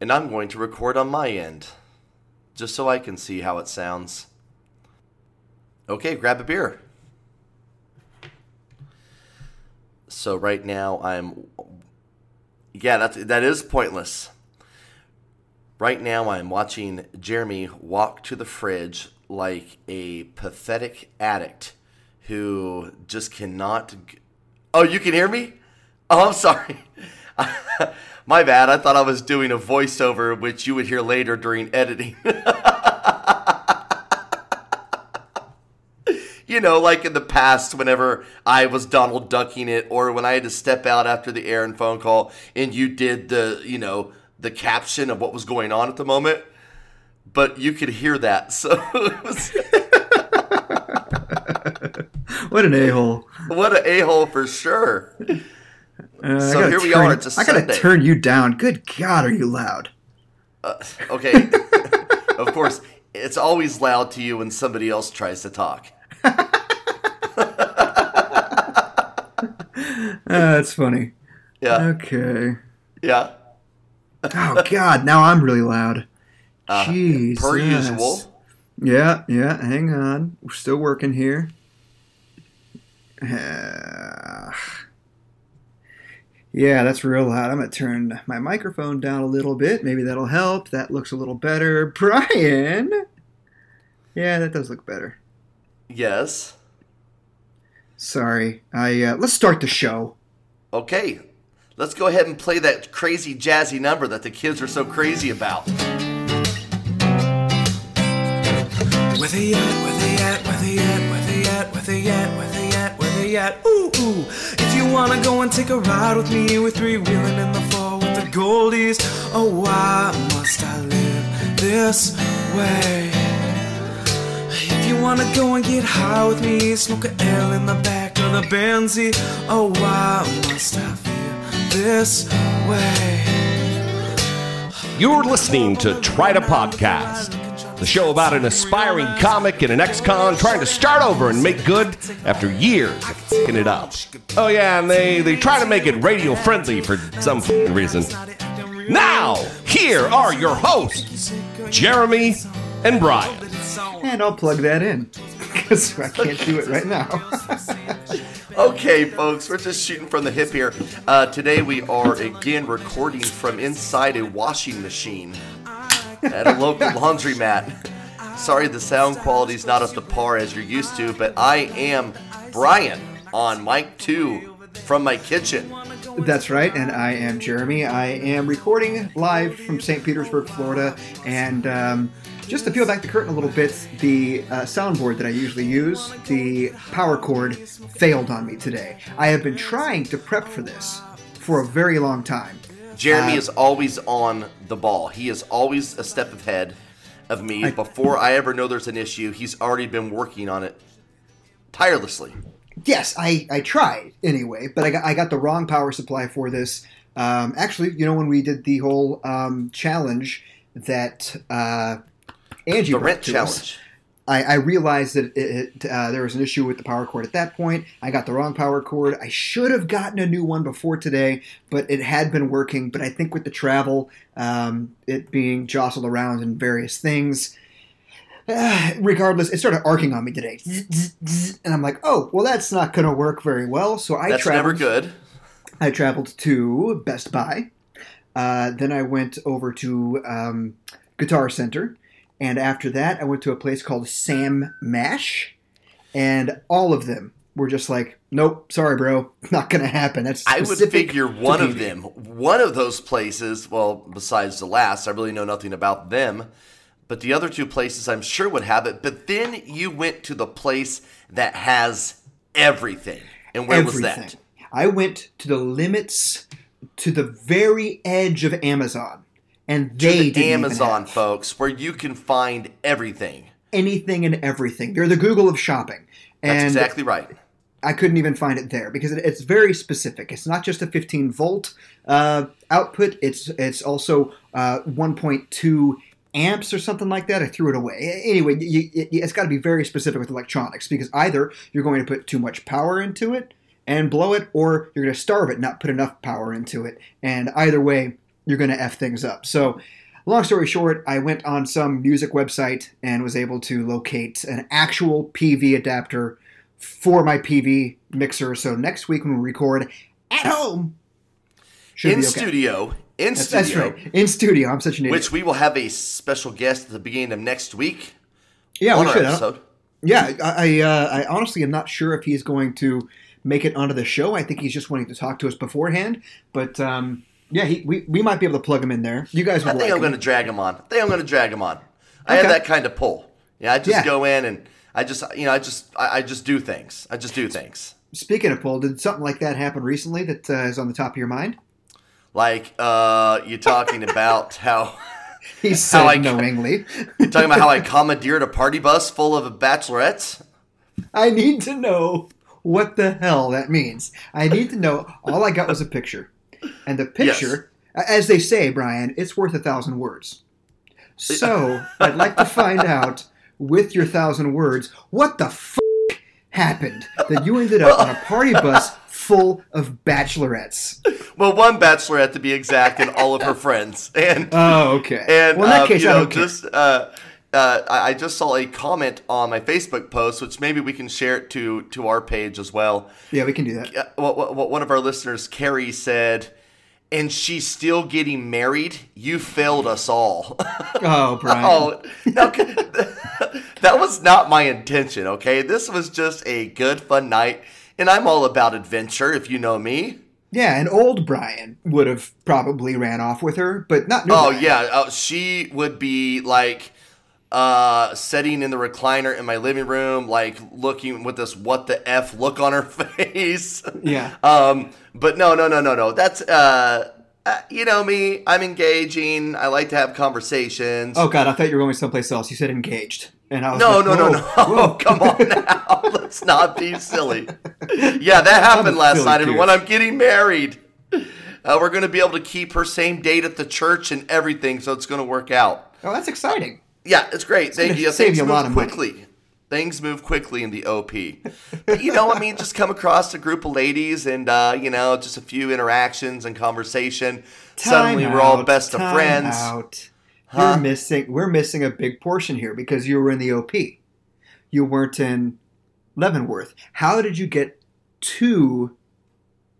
and I'm going to record on my end, just so I can see how it sounds. Okay, grab a beer. So right now I'm, yeah, that's that is pointless. Right now I'm watching Jeremy walk to the fridge like a pathetic addict who just cannot. Oh, you can hear me? Oh, I'm sorry. My bad. I thought I was doing a voiceover, which you would hear later during editing. you know, like in the past, whenever I was Donald ducking it, or when I had to step out after the Aaron phone call and you did the, you know, the caption of what was going on at the moment. But you could hear that. So what an a hole. What an a hole for sure. Uh, so here we turn, are. It's a I gotta Sunday. turn you down. Good God, are you loud? Uh, okay. of course, it's always loud to you when somebody else tries to talk. Uh, that's funny. Yeah. Okay. Yeah. Oh God, now I'm really loud. Uh, Jeez. per usual. Yeah, yeah. Hang on, we're still working here. Yeah, that's real loud. I'm gonna turn my microphone down a little bit. Maybe that'll help. That looks a little better. Brian. Yeah, that does look better. Yes. Sorry. I uh, let's start the show. Okay. Let's go ahead and play that crazy jazzy number that the kids are so crazy about. Where they at? Where they at? Where they at? Where they at? Where they at? Where they at? At? Ooh ooh. If you wanna go and take a ride with me, we're three wheeling in the fall with the goldies. Oh why must I live this way? If you wanna go and get high with me, smoke in the back of the Benzie. Oh why must I feel this way? You're listening to Try to Podcast, the show about an aspiring comic and an ex-con trying to start over and make good after years of fucking it up. Oh yeah, and they, they try to make it radio friendly for some fucking reason. Now, here are your hosts, Jeremy and Brian. And I'll plug that in because I can't do it right now. Okay, folks, we're just shooting from the hip here. Uh, today we are again recording from inside a washing machine at a local laundromat. Sorry, the sound quality's not up to par as you're used to, but I am Brian on mic two from my kitchen. That's right, and I am Jeremy. I am recording live from St. Petersburg, Florida, and um, just to peel back the curtain a little bit, the uh, soundboard that I usually use, the power cord, failed on me today. I have been trying to prep for this for a very long time. Jeremy Uh, is always on the ball. He is always a step ahead of me. I- Before I ever know there's an issue, he's already been working on it tirelessly. Yes, I, I tried anyway, but I got, I got the wrong power supply for this. Um, actually, you know, when we did the whole um, challenge that uh, Angie The rent to challenge. us, I, I realized that it, it, uh, there was an issue with the power cord at that point. I got the wrong power cord. I should have gotten a new one before today, but it had been working. But I think with the travel, um, it being jostled around and various things, uh, regardless, it started arcing on me today. And I'm like, oh, well, that's not going to work very well. So I That's traveled. never good. I traveled to Best Buy. Uh, then I went over to um, Guitar Center. And after that, I went to a place called Sam Mash. And all of them were just like, nope, sorry, bro. Not to happen. That's I would figure one of them, one of those places, well, besides the last, I really know nothing about them, but the other two places I'm sure would have it. But then you went to the place that has everything. And where was that? I went to the limits, to the very edge of Amazon. And they the Amazon, folks, where you can find everything. anything and everything. They're the Google of shopping. That's exactly right. I couldn't even find it there because it, it's very specific. It's not just a 15 volt uh, output. It's it's also uh, 1.2 amps or something like that. I threw it away. Anyway, you, you, it's got to be very specific with electronics because either you're going to put too much power into it and blow it, or you're going to starve it, not put enough power into it. And either way, you're going to f things up. So, long story short, I went on some music website and was able to locate an actual PV adapter for my PV mixer. So next week when we record at home, in okay. studio, in That's, studio, that's right. In studio. I'm such an idiot. which we will have a special guest at the beginning of next week yeah, on we our should. Episode. Yeah, I I, uh, I honestly am not sure if he's going to make it onto the show. I think he's just wanting to talk to us beforehand. But um, yeah, he, we we might be able to plug him in there. You guys I think like I'm going to drag him on. I think I'm going to drag him on. I have that kind of pull. Yeah, I just Yeah. go in and I just you know I just I, I just do things. I just do things. Speaking of Paul, did something like that happen recently that uh, is on the top of your mind? Like uh, you talking about how He said I- knowingly. you're talking about how I commandeered a party bus full of bachelorettes. I need to know what the hell that means. I need to know. All I got was a picture, and the picture, as they say, Brian, it's worth a thousand words. So I'd like to find out, with your thousand words, what the f- happened that you ended up on a party bus full of bachelorettes. Well, one bachelorette to be exact, and all of her friends. And Oh, okay. and well, in that um, case, you I know, just uh, uh, I just saw a comment on my Facebook post, which maybe we can share it to to our page as well. Yeah, we can do that. Uh, what, one of our listeners, Carrie, said, "And she's still getting married. You failed us all." Oh, Brian. oh, no, that was not my intention. Okay, this was just a good fun night, and I'm all about adventure. If you know me. Yeah, and old Brian would have probably ran off with her, but not. Oh Brian. yeah, uh, she would be like uh sitting in the recliner in my living room like looking with this what the f look on her face. Yeah. um but no no no no no. That's uh, uh you know me. I'm engaging. I like to have conversations. Oh God, I thought you were going someplace else. You said engaged, and I was no like, no no whoa, no. come on now. Let's not be silly. Yeah that happened last night. Everyone i'm getting married uh, we're going to be able to keep her same date at the church and everything so it's going to work out. Oh, that's exciting. Yeah, it's great. Thank gonna you. save Things you a move lot of money. quickly. Things move quickly in the OP. but you know, I mean, just come across a group of ladies and uh, you know, just a few interactions and conversation. Suddenly, Time we're all out, best of friends. Out. Huh? You're missing. We're missing a big portion here because you were in the OP. You weren't in Leavenworth. How did you get to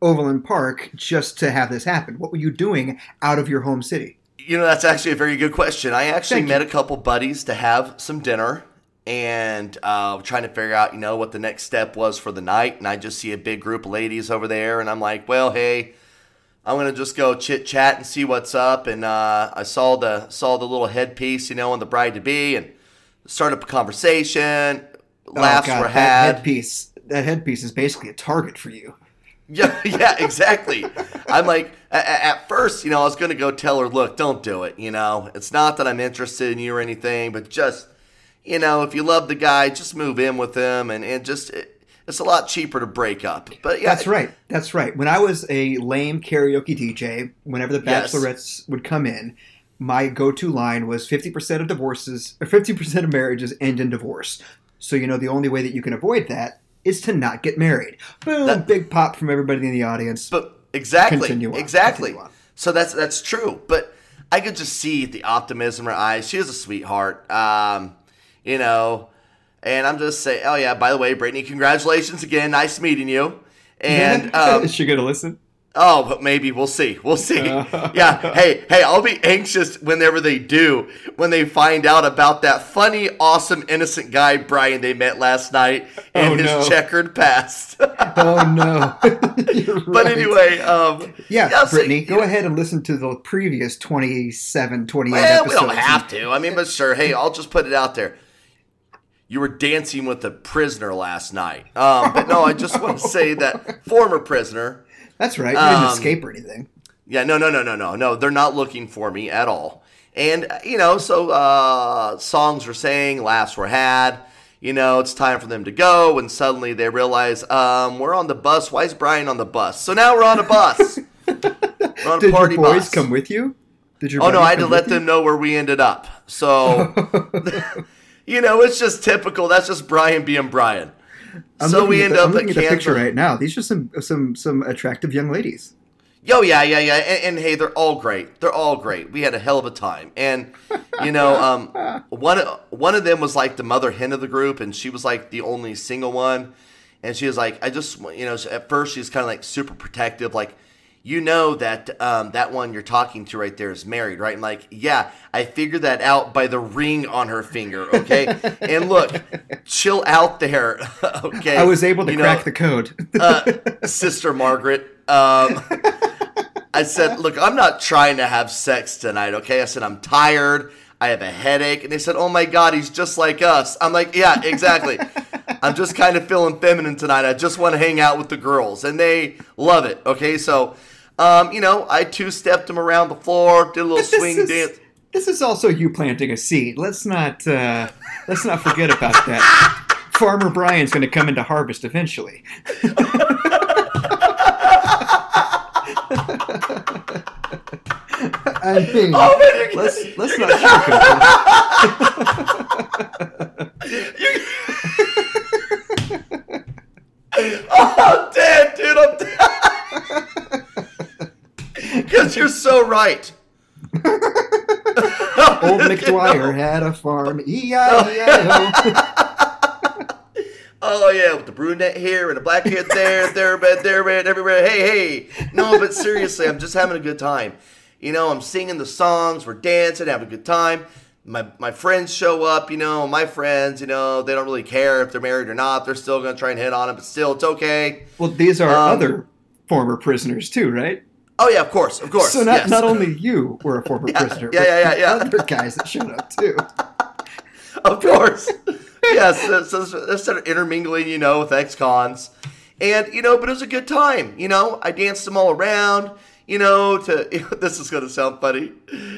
Overland Park just to have this happen? What were you doing out of your home city? You know, that's actually a very good question. I actually Thank met a couple buddies to have some dinner and uh, trying to figure out, you know, what the next step was for the night. And I just see a big group of ladies over there, and I'm like, well, hey, I'm gonna just go chit chat and see what's up. And uh, I saw the saw the little headpiece, you know, on the bride to be, and start up a conversation. Laughs oh, God, were that had. headpiece. That headpiece is basically a target for you. Yeah, yeah, exactly. I'm like, at first, you know, I was going to go tell her, look, don't do it. You know, it's not that I'm interested in you or anything, but just, you know, if you love the guy, just move in with him. And it just, it, it's a lot cheaper to break up. But yeah, That's right. That's right. When I was a lame karaoke DJ, whenever the Yes. bachelorettes would come in, my go-to line was 50% of divorces or 50% of marriages end in divorce. So you know the only way that you can avoid that is to not get married. Boom, That- big pop from everybody in the audience. But exactly, Continue on, exactly. continue on. So that's that's true. But I could just see the optimism in her eyes. She is a sweetheart, um, you know. And I'm just saying, oh yeah. By the way, Brittany, congratulations again. Nice meeting you. And um, is she gonna listen? Oh, but maybe we'll see. We'll see. yeah. Hey, hey, I'll be anxious whenever they do, when they find out about that funny, awesome, innocent guy Brian they met last night and Oh, his no. checkered past. Oh no. But anyway, um, Yeah, so, Brittany, go ahead and listen to the previous 27, 28 Well, we don't have to. I mean, but sure. Hey, I'll just put it out there. You were dancing with a prisoner last night. Um, but no, I just want to say that former prisoner. That's right. You didn't Um, escape or anything. Yeah, no, no, no, no, no, no. They're not looking for me at all. And you know, so uh, songs were saying, laughs were had. You know, it's time for them to go. And suddenly they realize, um, we're on the bus. Why is Brian on the bus? So now we're on a bus. we're on a Did party your boys bus. come with you? Did your Oh no, I had to let you? them know where we ended up. So, you know, it's just typical. That's just Brian being Brian. I'm so we end the, up I'm looking at at the picture right now. These are some some some attractive young ladies. Yo, yeah, yeah, yeah, and, and, hey, they're all great. They're all great. We had a hell of a time, and you know, um, one one of them was like the mother hen of the group, and she was like the only single one, and she was like, I just, you know, at first she's kind of like super protective, like, you know that um, that one you're talking to right there is married, right? And like, yeah, I figured that out by the ring on her finger, okay? and look, chill out there, okay? I was able to you crack know, the code, uh, Sister Margaret. Um, I said, look, I'm not trying to have sex tonight, okay? I said, I'm tired. I have a headache. And they said, oh my God, he's just like us. I'm like, yeah, exactly. I'm just kind of feeling feminine tonight. I just want to hang out with the girls. And they love it, okay? So, um, you know, I two stepped him around the floor, did a little swing is, dance. This is also you planting a seed. Let's not, uh, let's not forget about that. Farmer Brian's going to come into harvest eventually. I mean, oh, let's let's not oh, dead, dude! I'm dead. Because you're so right. Old McDwyer had a farm. E-I-E-I-O. Oh yeah, with the brunette here and the black hair there, there, bed there, there, everywhere. Hey, hey. No, but seriously, I'm just having a good time. You know, I'm singing the songs, we're dancing, having a good time. My my friends show up. You know, my friends. You know, they don't really care if they're married or not. They're still gonna try and hit on it, but still, it's okay. Well, these are um, other former prisoners too, right? Oh yeah, of course, of course. So not yes. not only you were a former yeah, prisoner, yeah, yeah, yeah, yeah. Other guys that showed up too. of course yes, so, so they started intermingling, you know, with ex-cons. And, you know, but it was a good time. You know, I danced them all around, you know, to, this is going to sound funny,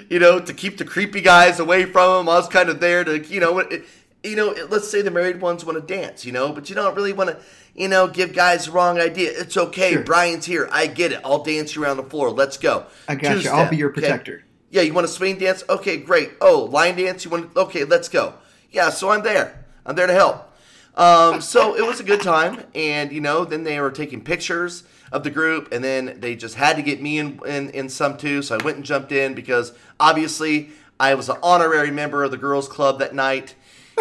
you know, to keep the creepy guys away from them. I was kind of there to, you know, it, you know, let's say the married ones want to dance, you know, but you don't really want to, you know, give guys the wrong idea. It's okay. Sure. Brian's here. I get it. I'll dance you around the floor. Let's go. I got Two you. I'll be your protector. Okay? Yeah, you want to swing dance? Okay, great. Oh, line dance? You want? To, okay, let's go. Yeah, so I'm there. I'm there to help. Um, so it was a good time, and you know, then they were taking pictures of the group, and then they just had to get me in, in, in some too. So I went and jumped in because obviously I was an honorary member of the girls' club that night,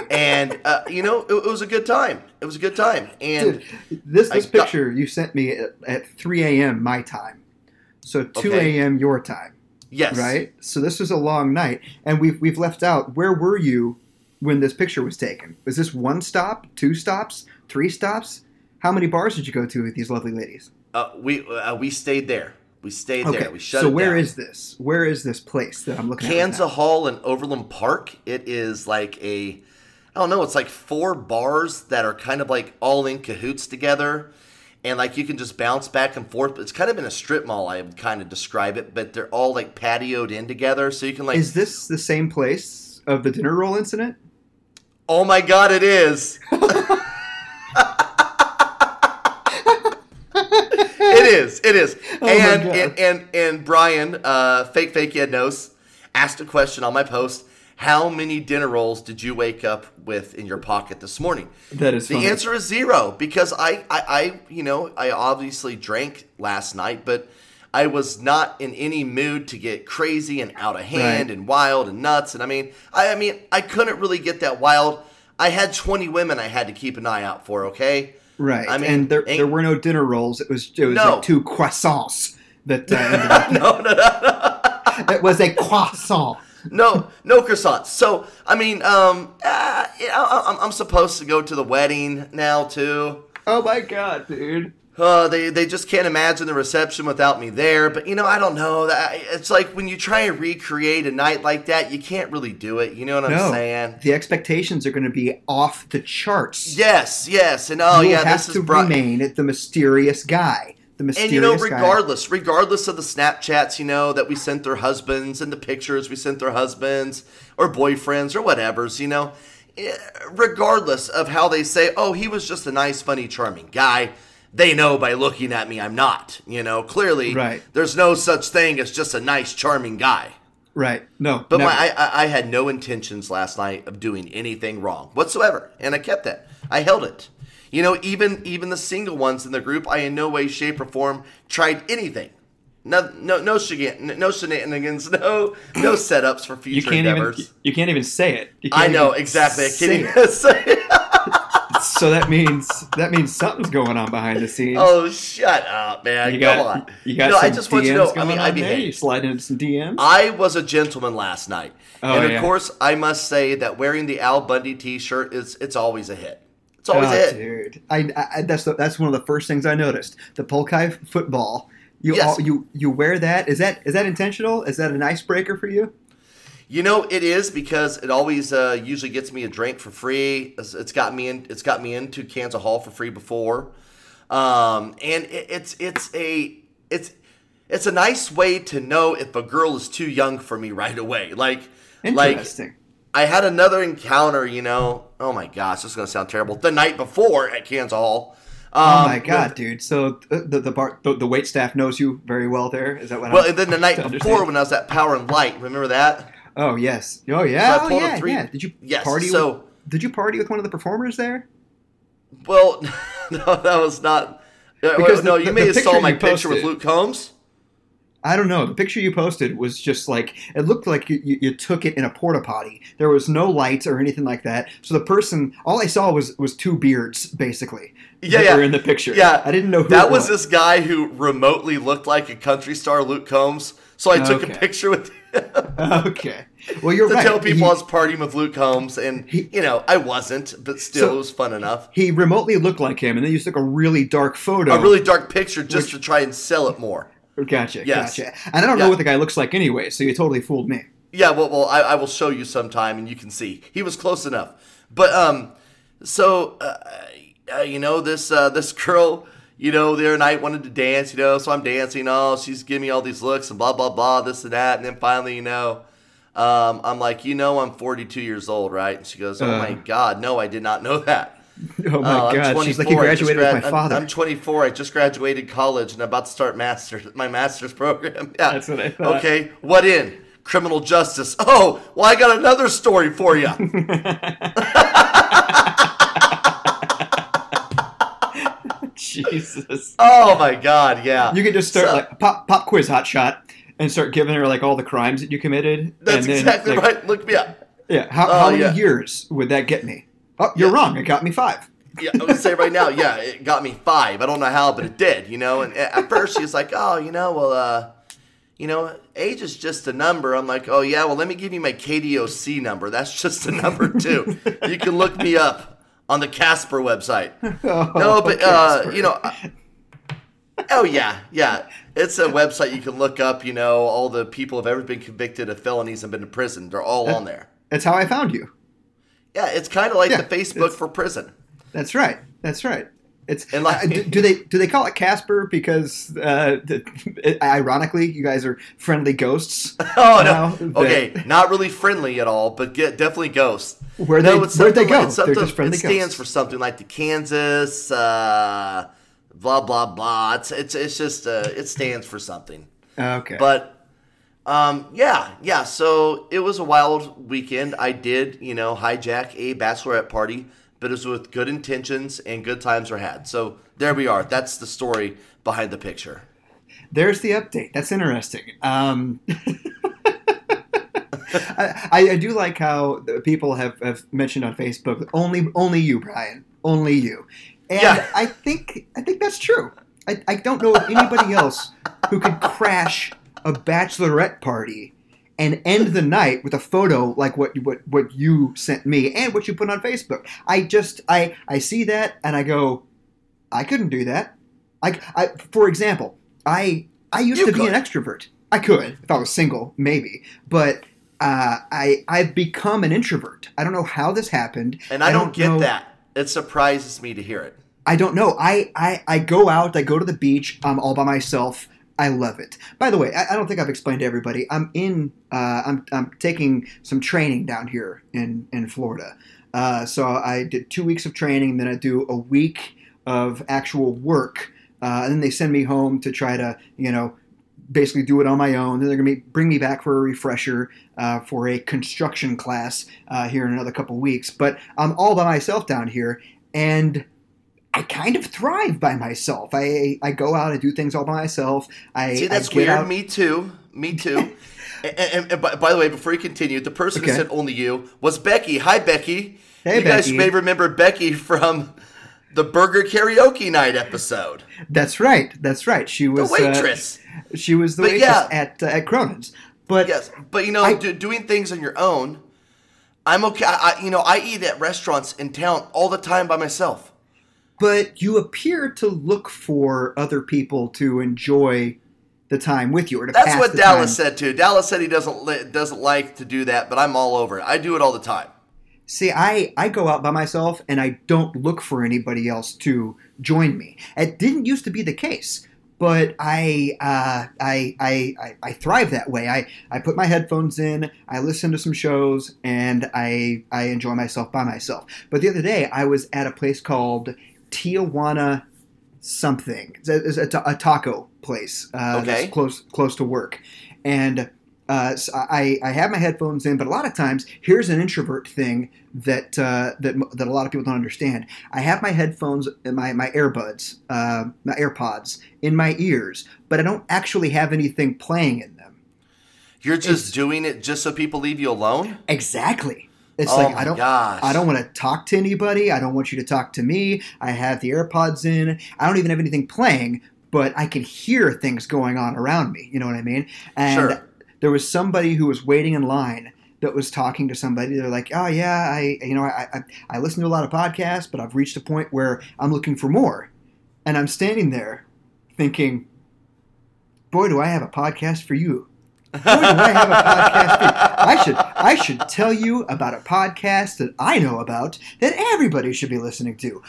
and uh, you know, it, it, was a good time. It was a good time, and Dude, this this I picture got, you sent me at, at 3 a.m. my time, so 2 okay. a.m. your time. Yes. Right. So this was a long night, and we've we've left out. Where were you when this picture was taken? Was this one stop, two stops, three stops? How many bars did you go to with these lovely ladies? Uh, we uh, we stayed there. We stayed okay. there. We shut so where down. is this? Where is this place that I'm looking Kansa at? Kansa Hall in Overland Park. It is like a, I don't know. It's like four bars that are kind of like all in cahoots together, and like you can just bounce back and forth. It's kind of in a strip mall. I would kind of describe it, but they're all like patioed in together, so you can like. Is this the same place of the dinner roll incident? Oh my god, it is. it is. It is. Oh and, and, and and Brian, uh, fake fake yet knows, asked a question on my post. How many dinner rolls did you wake up with in your pocket this morning? That is the funny. answer is zero because I, I I you know I obviously drank last night, but I was not in any mood to get crazy and out of hand right. and wild and nuts. And I mean, I, I mean, I couldn't really get that wild. I had 20 women I had to keep an eye out for. Okay. Right. I mean, and there, there were no dinner rolls. It was it was no. like two croissants that. Uh, no, no, no, no. it was a croissant. No, no croissants. So I mean, um, uh, I'm, I'm supposed to go to the wedding now too. Oh my god, dude! uh, they they just can't imagine the reception without me there. But you know, I don't know. That it's like when you try and recreate a night like that, you can't really do it. You know what I'm no, saying? The expectations are going to be off the charts. Yes, yes, and oh You'll yeah, have this to is brought... remain the mysterious guy. The mysterious and you know, regardless, guy. regardless of the Snapchats, you know that we sent their husbands and the pictures we sent their husbands or boyfriends or whatever's, you know, eh, regardless of how they say, oh, he was just a nice, funny, charming guy they know by looking at me I'm not. You know, clearly, right. there's no such thing as just a nice, charming guy. Right. No. But my, I, I had no intentions last night of doing anything wrong whatsoever, and I kept that. I held it. You know, even even the single ones in the group, I in no way, shape, or form tried anything. No, no, no, no shenanigans, no, no setups for You future can't even endeavors. you can't even say it. You I can't know even exactly. I can't even say it. So that means that means something's going on behind the scenes. Oh, shut up, man! you Come got on. you got No, some I just want DMs you to know. I mean, I there? You behave. slide into some DMs. I was a gentleman last night, Oh, and of yeah. course, I must say that wearing the Al Bundy T-shirt is it's always a hit. Always oh, a hit. dude. I, I that's the, that's one of the first things I noticed. The Polkai football. You Yes. all, you you wear that? Is that is that intentional? Is that an icebreaker for you? You know, it is because it always uh, usually gets me a drink for free. It's, it's got me in. It's got me into Kansas Hall for free before, um, and it, it's it's a it's it's a nice way to know if a girl is too young for me right away. Like like Interesting. I had another encounter. You know, oh my gosh, this is gonna sound terrible. The night before at Kansas Hall. oh um, my god, dude! So uh, the the, bar, the the wait staff knows you very well. There is that what? Well, I'm and then the night before understand? when I was at Power and Light, remember that? Oh yes. Oh yeah. So oh yeah. three- yeah. Did you Yes, party? so- with, did you party with one of the performers there? Well, no, that was not. Because Because no, you the- may the have saw my picture with Luke Combs. I don't know. The picture you posted was just like it looked like you, you, took it in a porta potty. There was no lights or anything like that. So the person, all I saw was was two beards basically. Yeah, that yeah. were in the picture. Yeah, I didn't know who that it was. This guy who remotely looked like a country star, Luke Combs. So I took Okay. a picture with him Okay. Well, you're to right. tell people he, I was partying with Luke Combs, and He- you know I wasn't, but still So- it was fun enough. he remotely looked like him, and then you took a really dark photo. A really dark picture just to try and sell it more. Gotcha, Yes. gotcha. And I don't Yeah. know what the guy looks like anyway, so you totally fooled me. Yeah, well, well, I, I will show you sometime, and you can see he was close enough. But um, so uh, uh, you know this uh, this girl, you know, the other night wanted to dance, you know, so I'm dancing. Oh, she's giving me all these looks and blah blah blah, this and that, and then finally, you know, um, I'm like, you know, I'm 42 years old, right? And she goes, Oh Uh. my God, no, I did not know that. Oh my uh, I'm god, she's like you 24, I just graduated grad- with my I'm- father. I'm, 24. I just graduated college and I'm about to start master's my master's program. Yeah. That's what I thought. Okay, what in? Criminal justice. Oh, well, I got another story for you. Jesus. oh my God, yeah. You could just start So- like pop pop quiz hot shot and start giving her like all the crimes that you committed. That's and then, exactly like, right. Look me up. Yeah. How, Oh, how many yeah. years would that get me? Oh, you're Yeah. wrong. It got me five. Yeah, I would say right now, yeah, it got me five. I don't know how, but it did, you know. And at first, she's like, "Oh, you know, well, uh, you know, age is just a number." I'm like, "Oh yeah, well, let me give you my KDOC number. That's just a number too. you can look me up on the Casper website." no, but uh, you know, I- oh yeah, yeah, it's a website you can look up. You know, all the people have ever been convicted of felonies and been to prison. They're all on there. That's how I found you. Yeah, it's kind of like Yeah, the Facebook for prison. That's right. That's right. It's And like- uh, do, do they do they call it Casper because uh, it- ironically you guys are friendly ghosts? Oh no! that- Okay, not really friendly at all, but get, definitely ghosts. Where they- it's where'd they something go? like- They're just friendly It stands ghosts. for something like the Kansas, uh, blah blah blah. It's it's it's just uh, it stands for something. Okay. But um, yeah, yeah. So it was a wild weekend. I did, you know, hijack a bachelorette party, but it was with good intentions and good times were had. So there we are. That's the story behind the picture. There's the update. That's interesting. Um, I, I do like how people have, have mentioned on Facebook only only you, Brian, only you, and Yeah. I think I think that's true. I, I don't know of anybody else who could crash a bachelorette party and end the night with a photo like what what what you sent me and what you put on Facebook. I just I I see that and I go, I couldn't do that. I, I for example, I I used You to be an extrovert. I could if I was single, maybe, but. Uh, I I've become an introvert. I don't know how this happened, And I, don't, get know- that. It surprises me to hear it. I don't know. I, I, I go out, I go to the beach, I'm all by myself. I love it. By the way, I, I don't think I've explained to everybody. I'm in, uh, I'm, I'm taking some training down here in, in Florida. Uh, so I did two weeks of training, and then I do a week of actual work. Uh, and then they send me home to try to, you know, basically do it on my own. Then they're going to bring me back for a refresher uh, for a construction class uh, here in another couple weeks. But I'm all by myself down here, and I kind of thrive by myself. I I go out and do things all by myself. I See, that's I weird. out- Me too. Me too. and, and, and by, by the way, before you continue, the person who said only you was Becky. Hi, Becky. Hey, you guys may remember Becky from the Burger Karaoke Night episode. That's right. That's right. She The was uh, waitress. she was the But waitress yeah. at uh, at Cronin's. But yes, but you know, I- do, doing things on your own, I'm okay. I- you know, I eat at restaurants in town all the time by myself. But you appear to look for other people to enjoy the time with you or to That's what Dallas time. said too. Dallas said he doesn't li- doesn't like to do that, but I'm all over it. I do it all the time. See, I, I go out by myself and I don't look for anybody else to join me. It didn't used to be the case, but I uh, I, I, I I thrive that way. I, I put my headphones in, I listen to some shows, and I I enjoy myself by myself. But the other day, I was at a place called Tijuana something. It's a, it's a, a taco place uh, Okay. that's close close to work, and uh, so I I have my headphones in. But a lot of times, here's an introvert thing that uh, that that a lot of people don't understand. I have my headphones, my my earbuds, uh, my AirPods in my ears, but I don't actually have anything playing in them. You're just doing it just so people leave you alone. Exactly. It's Oh like I don't gosh. I don't want to talk to anybody. I don't want you to talk to me. I have the AirPods in. I don't even have anything playing, but I can hear things going on around me. You know what I mean? And Sure. there was somebody who was waiting in line that was talking to somebody. They're like, "Oh yeah, I you know I I, I listen to a lot of podcasts, but I've reached a point where I'm looking for more." And I'm standing there thinking, "Boy, do I have a podcast for you." Boy, do I have a podcast. I should I should tell you about a podcast that I know about that everybody should be listening to.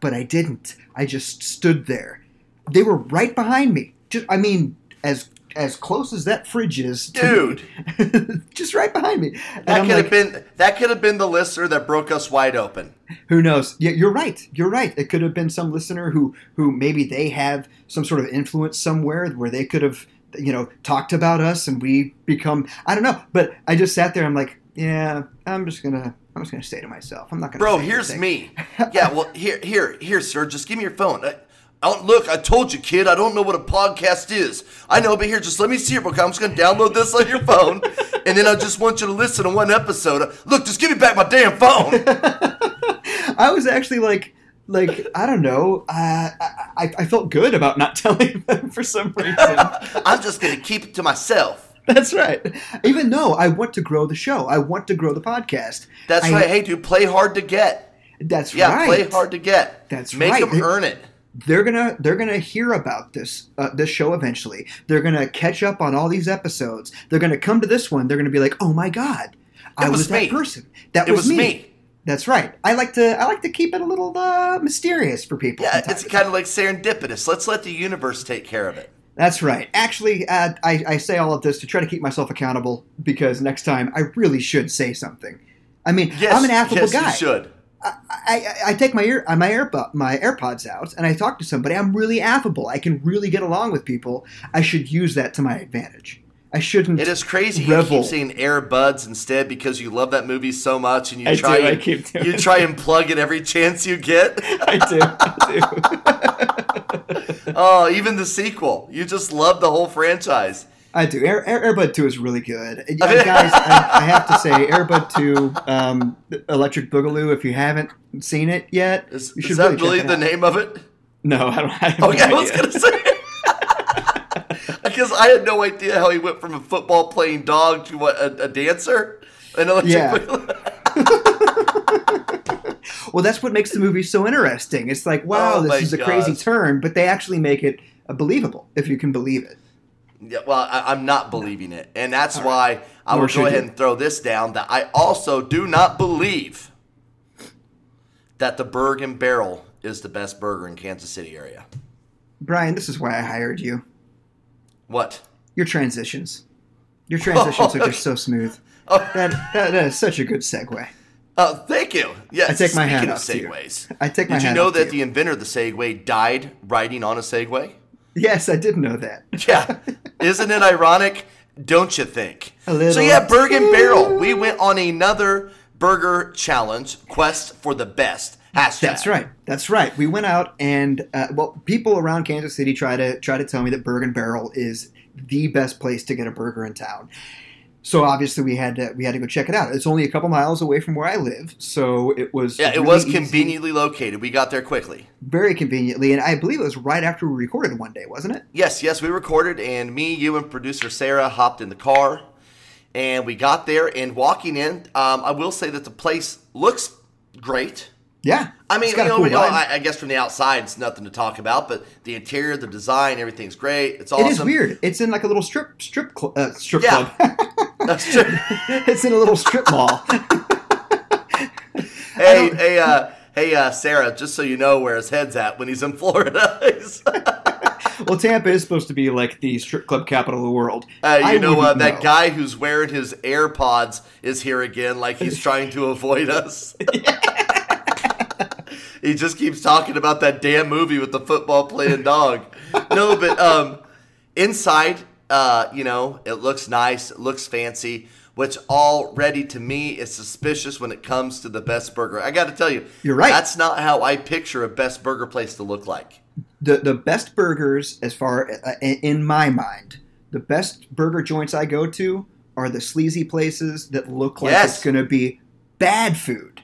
But I didn't. I just stood there. They were right behind me. Just I mean, as as close as that fridge is, to me. just right behind me. And That I'm could like, have been that could have been the listener that broke us wide open. who knows? Yeah, you're right. You're right. It could have been some listener who who maybe they have some sort of influence somewhere where they could have you know talked about us and we become I don't know. But I just sat there. I'm like, yeah, I'm just gonna I'm just gonna say to myself. I'm not gonna. Bro, say here's anything. me. Yeah, well, here, here, here, sir. Just give me your phone. I, I don't, look, I told you, kid. I don't know what a podcast is. I know, but here, just let me see it. real quick. I'm just gonna download this on your phone, and then I just want you to listen to one episode. Look, just give me back my damn phone. I was actually like. Like I don't know, uh, I, I I felt good about not telling them for some reason. I'm just gonna keep it to myself. That's right. Even though I want to grow the show, I want to grow the podcast. That's I- right. Hey, dude, play hard to get. That's right. Yeah, right. play hard to get. That's Make right. Make them earn it. they're gonna they're gonna hear about this uh, this show eventually. They're gonna catch up on all these episodes. They're gonna come to this one. They're gonna be like, "Oh my god, I was, was that me. person. That It was, was me. That's right. I like to I like to keep it a little uh, mysterious for people. Yeah, it's kind of like serendipitous. Let's let the universe take care of it. That's right. Actually, uh, I I say all of this to try to keep myself accountable because next time I really should say something. I mean, Yes, I'm an affable yes, guy. you should. I, I, I take my ear my AirPod my AirPods out and I talk to somebody. I'm really affable. I can really get along with people. I should use that to my advantage. I shouldn't. It is crazy. You keep saying Air Buds instead because you love that movie so much, and you I try do, I and keep doing you it. try and plug it every chance you get. I do. I do. oh, even the sequel. You just love the whole franchise. I do. Air, Air, Airbud Two is really good, guys. I, I have to say, Airbud Two, um, Electric Boogaloo. If you haven't seen it yet, Is, you is should that really, really check it the out. name of it? No, I don't. I have Okay, no I was gonna say. Because I had no idea how he went from a football playing dog to what a, a dancer. An electric Yeah. Well, that's what makes the movie so interesting. It's like, wow, Oh this is a crazy turn, but they actually make it uh, believable if you can believe it. Yeah, well, I, I'm not believing it, and that's why I will go ahead and throw this down. That I also do not believe that the Berg and Barrel is the best burger in Kansas City area. Brian, this is why I hired you. What? Your transitions. Your transitions are oh, just so smooth. Oh. That, that, that is such a good segue. Oh, thank you. Yes. I take my hat speaking off to you. of segues, I take my Did you hat know that you. the inventor of the Segway died riding on a Segway? Yes, I did know that. Yeah. Isn't it ironic? Don't you think? A little. So yeah, Berg and Barrel. We went on another burger challenge quest for the best. Hashtag. That's right. That's right. We went out and uh, well, people around Kansas City try to try to tell me that Bergen Barrel is the best place to get a burger in town. So obviously we had to we had to go check it out. It's only a couple miles away from where I live, so it was Yeah, it really was easy- conveniently located. We got there quickly. very conveniently, and I believe it was right after we recorded one day, wasn't it? Yes, yes, we recorded, and me, you, and producer Sarah hopped in the car, and we got there. And walking in, um, I will say that the place looks great. Yeah, I mean, you know, cool you know. I, I guess from the outside, it's nothing to talk about, but the interior, the design, everything's great. It's It awesome. is weird. It's in like a little strip strip cl- uh, strip Yeah. club. That's true. it's in a little strip mall. hey, hey, uh, hey, uh, Sarah. Just so you know where his head's at when he's in Florida. Well, Tampa is supposed to be like the strip club capital of the world. Uh, I you know, uh, that know. guy who's wearing his AirPods is here again, like he's trying to avoid us. He just keeps talking about that damn movie with the football playing dog. No, but um, inside, uh, you know, it looks nice, it looks fancy, which already to me is suspicious when it comes to the best burger. I got to tell you, You're right. That's not how I picture a best burger place to look like. the the best burgers, as far uh, in my mind, the best burger joints I go to are the sleazy places that look like Yes. it's going to be bad food.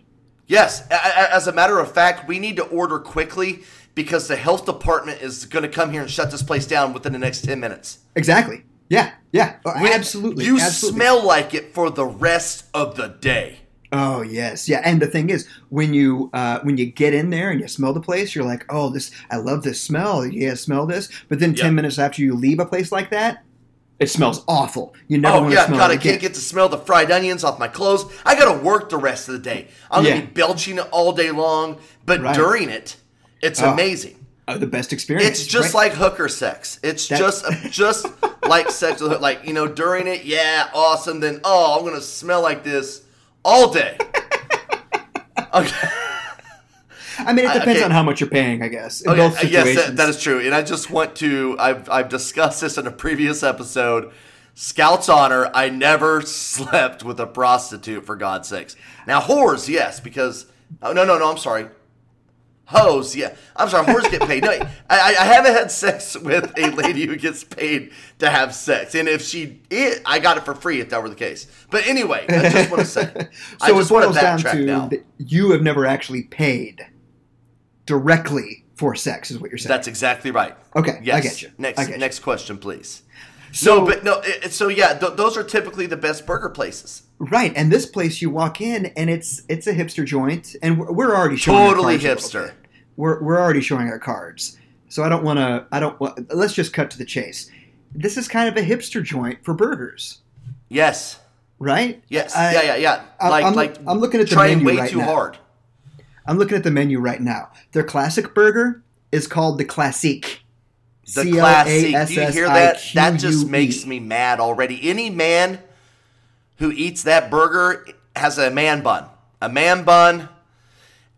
Yes, as a matter of fact, we need to order quickly because the health department is going to come here and shut this place down within the next 10 minutes. Exactly. Yeah. Yeah. Oh, We- absolutely. You absolutely. smell like it for the rest of the day. Oh yes, yeah. And the thing is, when you uh, when you get in there and you smell the place, you're like, oh, this I love this smell. Yeah, smell this. But then ten Yep. minutes after you leave a place like that, it smells awful. You never Oh, want yeah, to smell God, I again. can't get to smell the fried onions off my clothes. I got to work the rest of the day. I'm going to be belching it all day long, but Right. during it, it's Oh. amazing. Oh, the best experience. It's just right? like hooker sex. It's That- just just like sex with like you know during it, yeah, awesome. Then oh, I'm gonna smell like this all day. Okay. I mean, it depends okay. on how much you're paying, I guess. In Okay, both uh, situations. yes, that, that is true. And I just want to. I've I've discussed this in a previous episode. Scouts honor. I never slept with a prostitute for God's sakes. Now whores, yes, because oh no no no. I'm sorry. Hoes, yeah. I'm sorry. Whores get paid. No, I, I I haven't had sex with a lady who gets paid to have sex, and if she, it, I got it for free if that were the case. But anyway, I just want to say, so it just want to down backtrack to now. you have never actually paid directly for sex, is what you're saying. That's exactly right. Okay, I get you. Next, get you. next question, please. So- no, but no. It, so yeah, th- those are typically the best burger places. right. And this place, you walk in, and it's it's a hipster joint, and we're, we're already showing our Totally hipster. We're we're already showing our cards, so I don't want to. I don't. wa- Let's just cut to the chase. This is kind of a hipster joint for burgers, Yes. right? Yes. I- yeah. Yeah. Yeah. Like I'm- like I'm looking at the trying menu way right too now. hard. I'm looking at the menu right now. Their classic burger is called the Classique. The classic. Do you hear that? That just makes me mad already. Any man who eats that burger has a man bun. A man bun.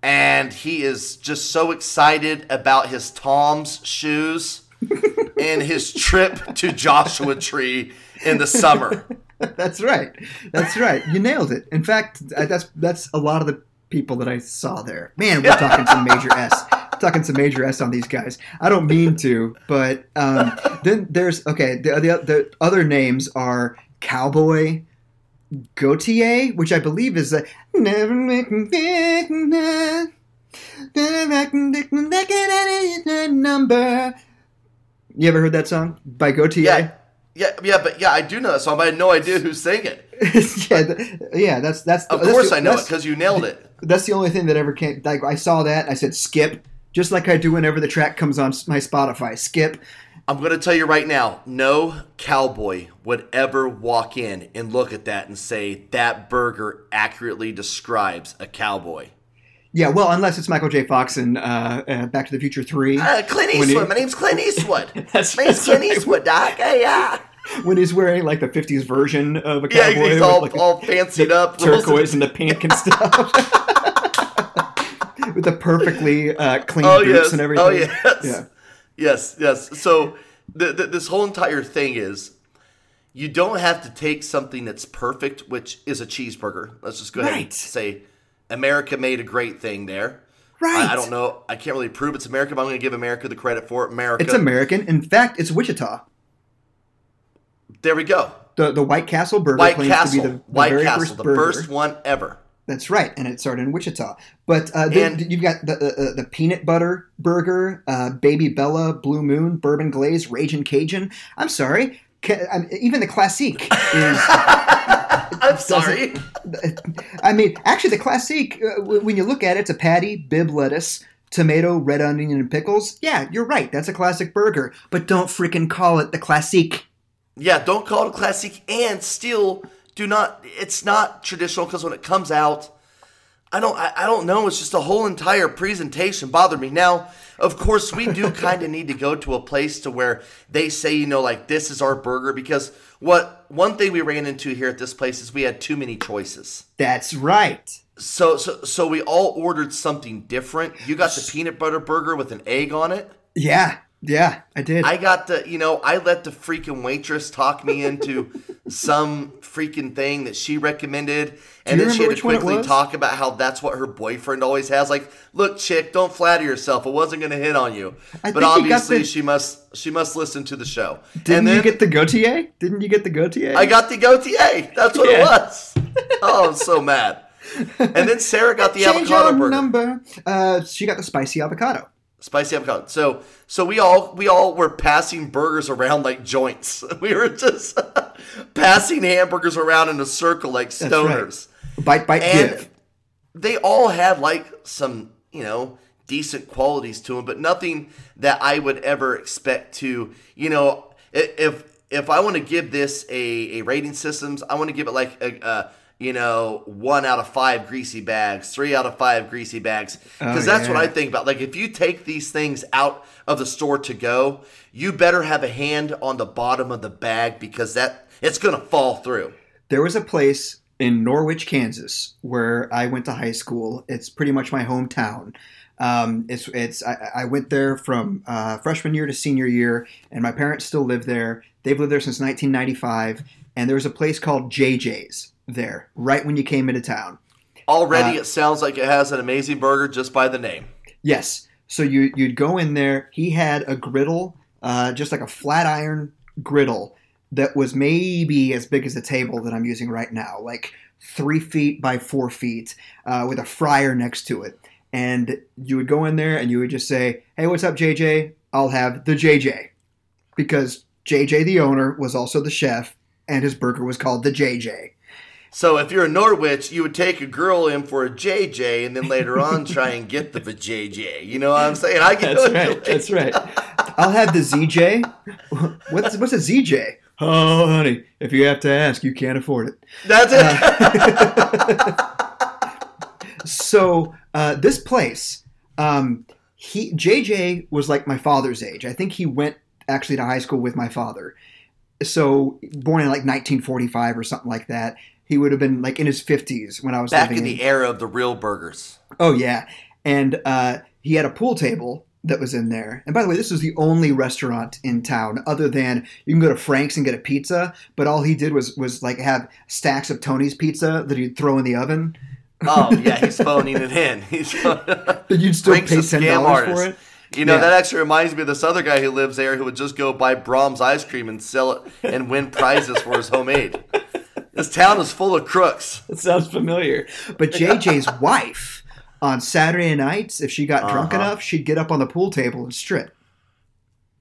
And he is just so excited about his Tom's shoes and his trip to Joshua Tree in the summer. That's right. That's right. You nailed it. In fact, that's that's a lot of the people that I saw there. Man, we're talking some major S. Talking some major S on these guys. I don't mean to, but um, then there's okay. The, the the other names are Cowboy, Gautier, which I believe is a never make number. You ever heard that song by Gautier? Yeah. Yeah, yeah, but yeah, I do know that song, but I had no idea who sang it. yeah, th- yeah, that's that's. Of that's course the- I know it because you nailed it. That's the only thing that ever came. Like I saw that, I said skip, just like I do whenever the track comes on my Spotify. Skip. I'm going to tell you right now, no cowboy would ever walk in and look at that and say that burger accurately describes a cowboy. Yeah, well, unless it's Michael J. Fox in uh, uh, Back to the Future Three, Uh, Clint Eastwood. he- My name's Clint Eastwood. That's- My name's Clint. Eastwood, Doc. Hey, yeah. When he's wearing like the '50s version of a Yeah, cowboy, he's with, all, like, all fancied up. turquoise and the pink and stuff, with the perfectly uh, clean Oh, boots yes. and everything. Oh, yes. Yeah. Yes, yes. So th- th- this whole entire thing is you don't have to take something that's perfect, which is a cheeseburger. Let's just go ahead and say America made a great thing there. Right. I, I don't know. I can't really prove it's American, but I'm going to give America the credit for it. America. It's American. In fact, it's Wichita. There we go. The the White Castle burger White claims Castle. to be the, the White very Castle, first the burger. first one ever. That's right, and it started in Wichita. But uh, then you've got the, the the peanut butter burger, uh, Baby Bella, Blue Moon, Bourbon Glaze, Raging Cajun. I'm sorry, ca- even the classique is. I'm sorry. I mean, actually, the classique, uh, w- when you look at it, it's a patty, bib lettuce, tomato, red onion, and pickles. Yeah, you're right. That's a classic burger. But don't freaking call it the classique. Yeah, don't call it a classic, and still do not. It's not traditional because when it comes out, I don't. I, I don't know. It's just the whole entire presentation bothered me. Now, of course, we do kind of need to go to a place to where they say, you know, like this is our burger because what one thing we ran into here at this place is we had too many choices. That's right. So, so, so we all ordered something different. You got the peanut butter burger with an egg on it. Yeah, yeah, I did. I got the, you know, I let the freaking waitress talk me into some freaking thing that she recommended, and then she had to it quickly talk about how that's what her boyfriend always has. Like, look, chick, don't flatter yourself. I wasn't going to hit on you, I but obviously the- she must, she must listen to the show. Didn't and then you get the Gautier? Didn't you get the Gautier? I got the Gautier. That's what it was. Oh, I'm so mad. And then Sarah got the Change avocado burger. number. Uh, she got the spicy avocado. Spicy avocado. So so we all we all were passing burgers around like joints. We were just passing hamburgers around in a circle like stoners. Bite, bite, And give. they all had like some, you know, decent qualities to them, but nothing that I would ever expect to, you know, if if I want to give this a, a rating systems, I want to give it like a, a you know, one out of five greasy bags, three out of five greasy bags. Because Oh, that's what. I think about. Like, if you take these things out of the store to go, you better have a hand on the bottom of the bag because that it's going to fall through. There was a place in Norwich, Kansas, where I went to high school. It's pretty much my hometown. Um, it's it's I, I went there from uh, freshman year to senior year, and my parents still live there. They've lived there since 1995, and there was a place called JJ's there, right when you came into town. Already, Uh, it sounds like it has an amazing burger just by the name. Yes. So you you'd go in there. He had a griddle, uh, just like a flat iron griddle that was maybe as big as the table that I'm using right now, like three feet by four feet, uh, with a fryer next to it. And you would go in there and you would just say, "Hey, what's up, JJ? I'll have the JJ," because JJ, the owner, was also the chef, and his burger was called the JJ. So if you're a Norwich, you would take a girl in for a JJ and then later on try and get the JJ. You know what I'm saying? I get That's right. That's right. I'll have the ZJ. What's what's a ZJ? Oh, honey, if you have to ask, you can't afford it. That's it. So uh, this place, um, he JJ was like my father's age. I think he went actually to high school with my father. So born in like 1945 or something like that. He would have been like in his 50s when I was Back in the era of the real burgers. Oh yeah, and uh, he had a pool table that was in there. And by the way, this was the only restaurant in town other than you can go to Frank's and get a pizza. But all he did was was like have stacks of Tony's pizza that he'd throw in the oven. Oh yeah, he's phoning it in. He's But you'd still Frank's pay a ten scam dollars artist. for it. You know, Yeah. that actually reminds me of this other guy who lives there who would just go buy Braum's ice cream and sell it and win prizes for his homemade. This town is full of crooks. That sounds familiar. But JJ's wife on Saturday nights, if she got drunk Uh-huh. enough, she'd get up on the pool table and strip.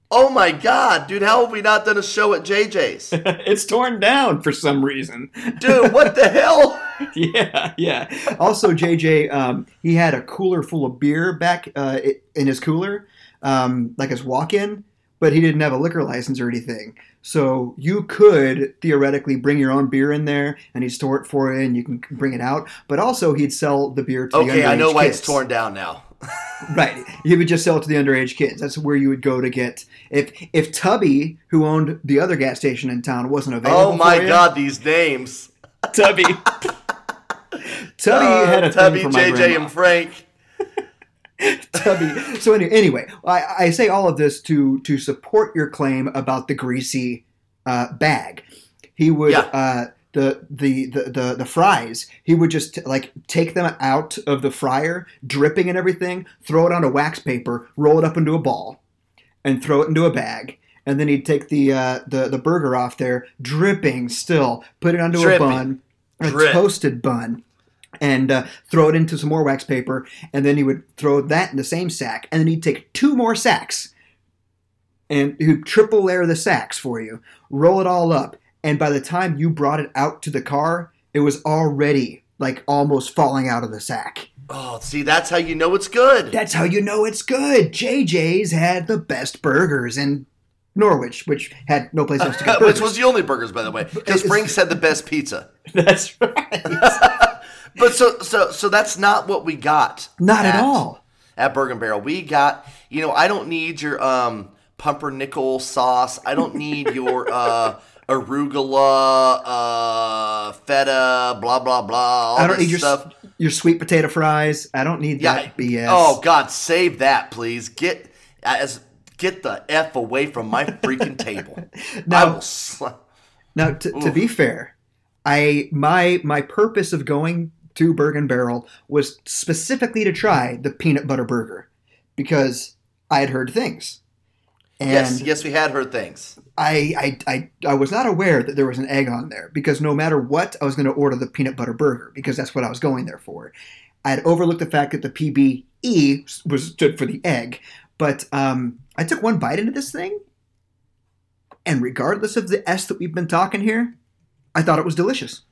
Oh my god, dude, how have we not done a show at JJ's? it's torn down for some reason. Dude, what the hell? yeah, yeah. Also, JJ, um, he had a cooler full of beer back uh, in his cooler, um, like his walk-in, but he didn't have a liquor license or anything. So you could theoretically bring your own beer in there, and he'd store it for you, and you can bring it out. But also, he'd sell the beer to the underage kids. Okay, I know underage why kids. it's torn down now. Right, he would just sell it to the underage kids. That's where you would go to get if if Tubby, who owned the other gas station in town, wasn't available. Oh my for you, god, these names. Tubby. Tubby Uh, had a Tubby, thing for my JJ, grandma. and Frank. Tubby. So anyway, anyway I, I say all of this to to support your claim about the greasy uh, bag. He would Yeah. uh, the the the the, the fries, he would just like take them out of the fryer, dripping and everything, throw it onto wax paper, roll it up into a ball, and throw it into a bag. And then he'd take the uh, the the burger off there, dripping still, put it onto Dripping. a bun, a Drip. toasted bun, and uh, throw it into some more wax paper, and then he would throw that in the same sack, and then he'd take two more sacks, and he'd triple layer the sacks for you, roll it all up, and by the time you brought it out to the car, it was already like almost falling out of the sack. Oh, see, that's how you know it's good. That's how you know it's good. JJ's had the best burgers in Norwich, which had no place else to go. Which was the only burgers, by the way, because Frank's had the best pizza. That's right. But so, so, so that's not what we got. Not at all. at Bergen Barrel. We got, you know, I don't need your um pumpernickel sauce. I don't need your uh arugula, uh feta, blah blah blah. All I don't need your stuff. your sweet potato fries. I don't need Yeah. that BS. Oh God, save that, please. Get as get the f away from my freaking table. Now- Sl- Now, to, to be fair, I my my purpose of going to Bergen Barrel was specifically to try the peanut butter burger because I had heard things, and yes, yes, we had heard things. I, I I I was not aware that there was an egg on there because no matter what, I was going to order the peanut butter burger because that's what I was going there for. I had overlooked the fact that the PBE was stood for the egg, but um, I took one bite into this thing, and regardless of the S that we've been talking here, I thought it was delicious.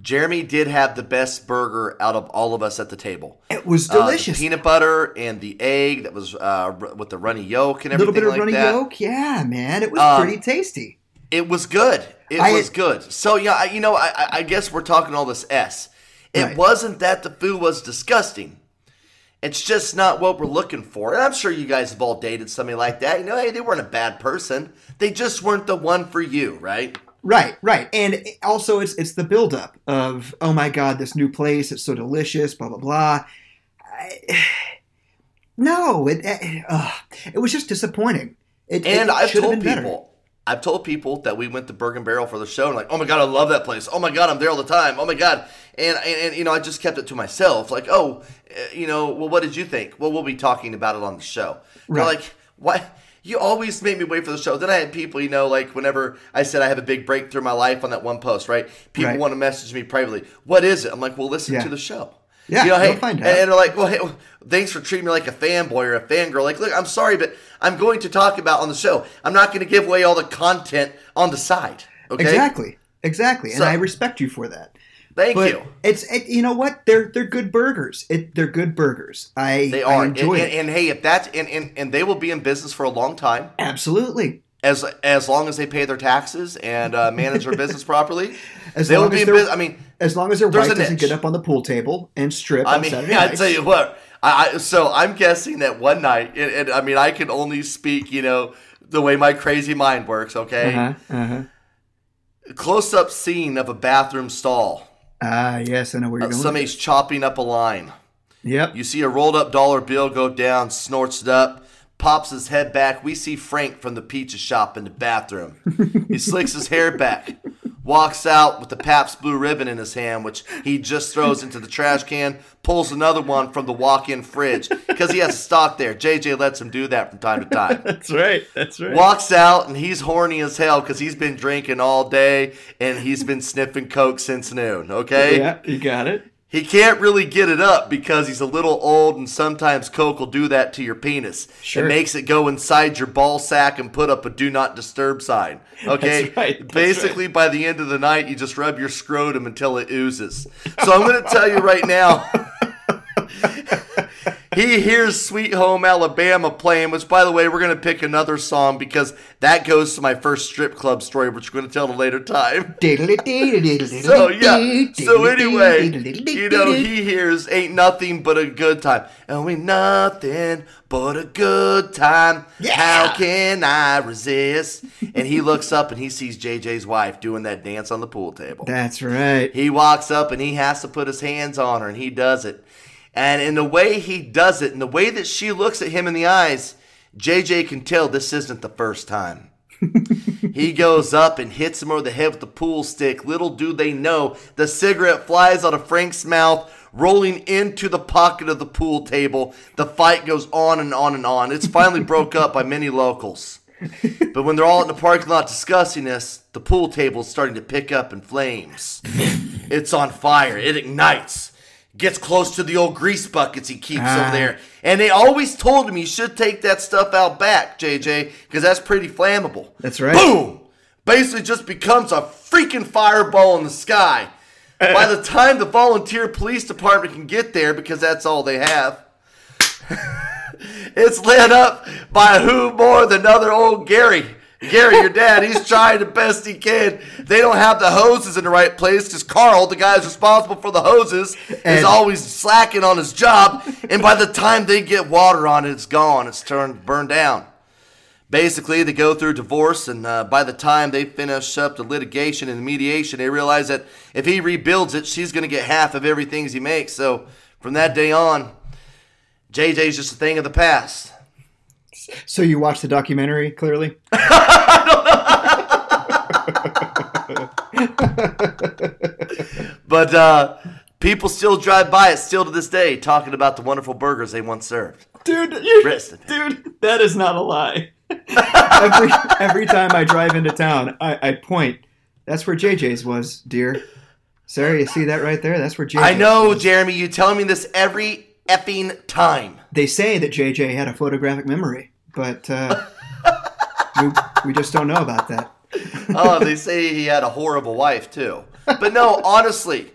Jeremy did have the best burger out of all of us at the table. It was Uh, the delicious. peanut butter and the egg that was uh, r- with the runny yolk and everything. a little bit of like runny that. yolk, yeah, man, it was Um, pretty tasty. It was good. It I- was good. So yeah, I, you know, I, I- I guess we're talking all this S. It Right. wasn't that the food was disgusting. It's just not what we're looking for. And I'm sure you guys have all dated somebody like that. You know, hey, they weren't a bad person. They just weren't the one for you, right? Right, right, and also it's it's the buildup of oh my god, this new place, it's so delicious, blah blah blah. I, no, it it, uh, it was just disappointing. It, And it I've told people, better. I've told people that we went to Bergen Barrel for the show, and like, oh my god, I love that place. Oh my god, I'm there all the time. Oh my god, and and, and you know, I just kept it to myself. Like, oh, uh, you know, well, what did you think? Well, we'll be talking about it on the show. They're Right. like, why? You always make me wait for the show. Then I had people, you know, like whenever I said I have a big breakthrough in my life on that one post, right? People Right. want to message me privately. What is it? I'm like, well, listen Yeah. to the show. Yeah, you know, hey, find and- out. and they're like, well, hey, thanks for treating me like a fanboy or a fangirl. Like, look, I'm sorry, but I'm going to talk about on the show. I'm not going to give away all the content on the side. Okay. Exactly, exactly, and I respect you for that. Thank But you. it's it, you know what they're they're good burgers. It they're good burgers. I They are, and, enjoy and, it and hey, if that's and, and and they will be in business for a long time absolutely. as as long as they pay their taxes and uh, manage their business properly. As they will be in business. I mean, As long as their wife doesn't get up on the pool table and strip I mean, Saturday I tell you what. I, I so I'm guessing that one night, and, and I mean, I can only speak, you know, the way my crazy mind works. Okay, Uh-huh, uh-huh. close up scene of a bathroom stall. Ah, yes, I know where you're Uh, going. with somebody's chopping up a line. Yep. You see a rolled up dollar bill go down, snorts it up, pops his head back. We see Frank from the pizza shop in the bathroom. he slicks his hair back, walks out with the Pabst Blue Ribbon in his hand, which he just throws into the trash can, pulls another one from the walk in fridge because he has a stock there. JJ lets him do that from time to time. That's right. That's right. Walks out and he's horny as hell because he's been drinking all day and he's been sniffing coke since noon. Okay, Yeah, you got it. He can't really get it up because he's a little old, and sometimes coke will do that to your penis. Sure. It makes it go inside your ball sack and put up a do not disturb sign. Okay? That's right, that's Basically, by the end of the night, you just rub your scrotum until it oozes. So I'm going to tell you right now. He hears Sweet Home Alabama playing, which, by the way, we're going to pick another song because that goes to my first strip club story, which we're going to tell at a later time. So so yeah. So anyway, you know, he hears "Ain't Nothing But a Good Time," and we nothing but a good time. How can I resist? And he looks up and he sees JJ's wife doing that dance on the pool table. That's right. He walks up and he has to put his hands on her, and he does it. And in the way he does it, in the way that she looks at him in the eyes, JJ can tell this isn't the first time. he goes up and hits him over the head with the pool stick. Little do they know, the cigarette flies out of Frank's mouth, rolling into the pocket of the pool table. The fight goes on and on and on. It's finally broke up by many locals. But when they're all in the parking lot discussing this, the pool table is starting to pick up in flames. It's on fire. It ignites. Gets close to the old grease buckets he keeps Ah. over there. And they always told him you should take that stuff out back, JJ, because that's pretty flammable. That's right. Boom! Basically just becomes a freaking fireball in the sky. By the time the volunteer police department can get there, because that's all they have, it's lit up by who more than other old Gary. Gary, your dad, he's trying the best he can. They don't have the hoses in the right place because Carl, the guy who's responsible for the hoses, is always slacking on his job. And by the time they get water on it, it's gone. It's turned burned down. Basically, they go through divorce, and uh, by the time they finish up the litigation and the mediation, they realize that if he rebuilds it, she's going to get half of everything he makes. So from that day on, JJ's just a thing of the past. So you watched the documentary, clearly? But uh, people still drive by it still to this day, talking about the wonderful burgers they once served. Dude, you, Rest in peace. dude, that is not a lie. every, every time I drive into town, I, I point. That's where JJ's was, dear. Sarah, you see that right there? That's where JJ's I know, was. Jeremy, you tell me this every effing time. They say that JJ had a photographic memory, but uh, we, we just don't know about that. oh, they say he had a horrible wife too. But no, honestly,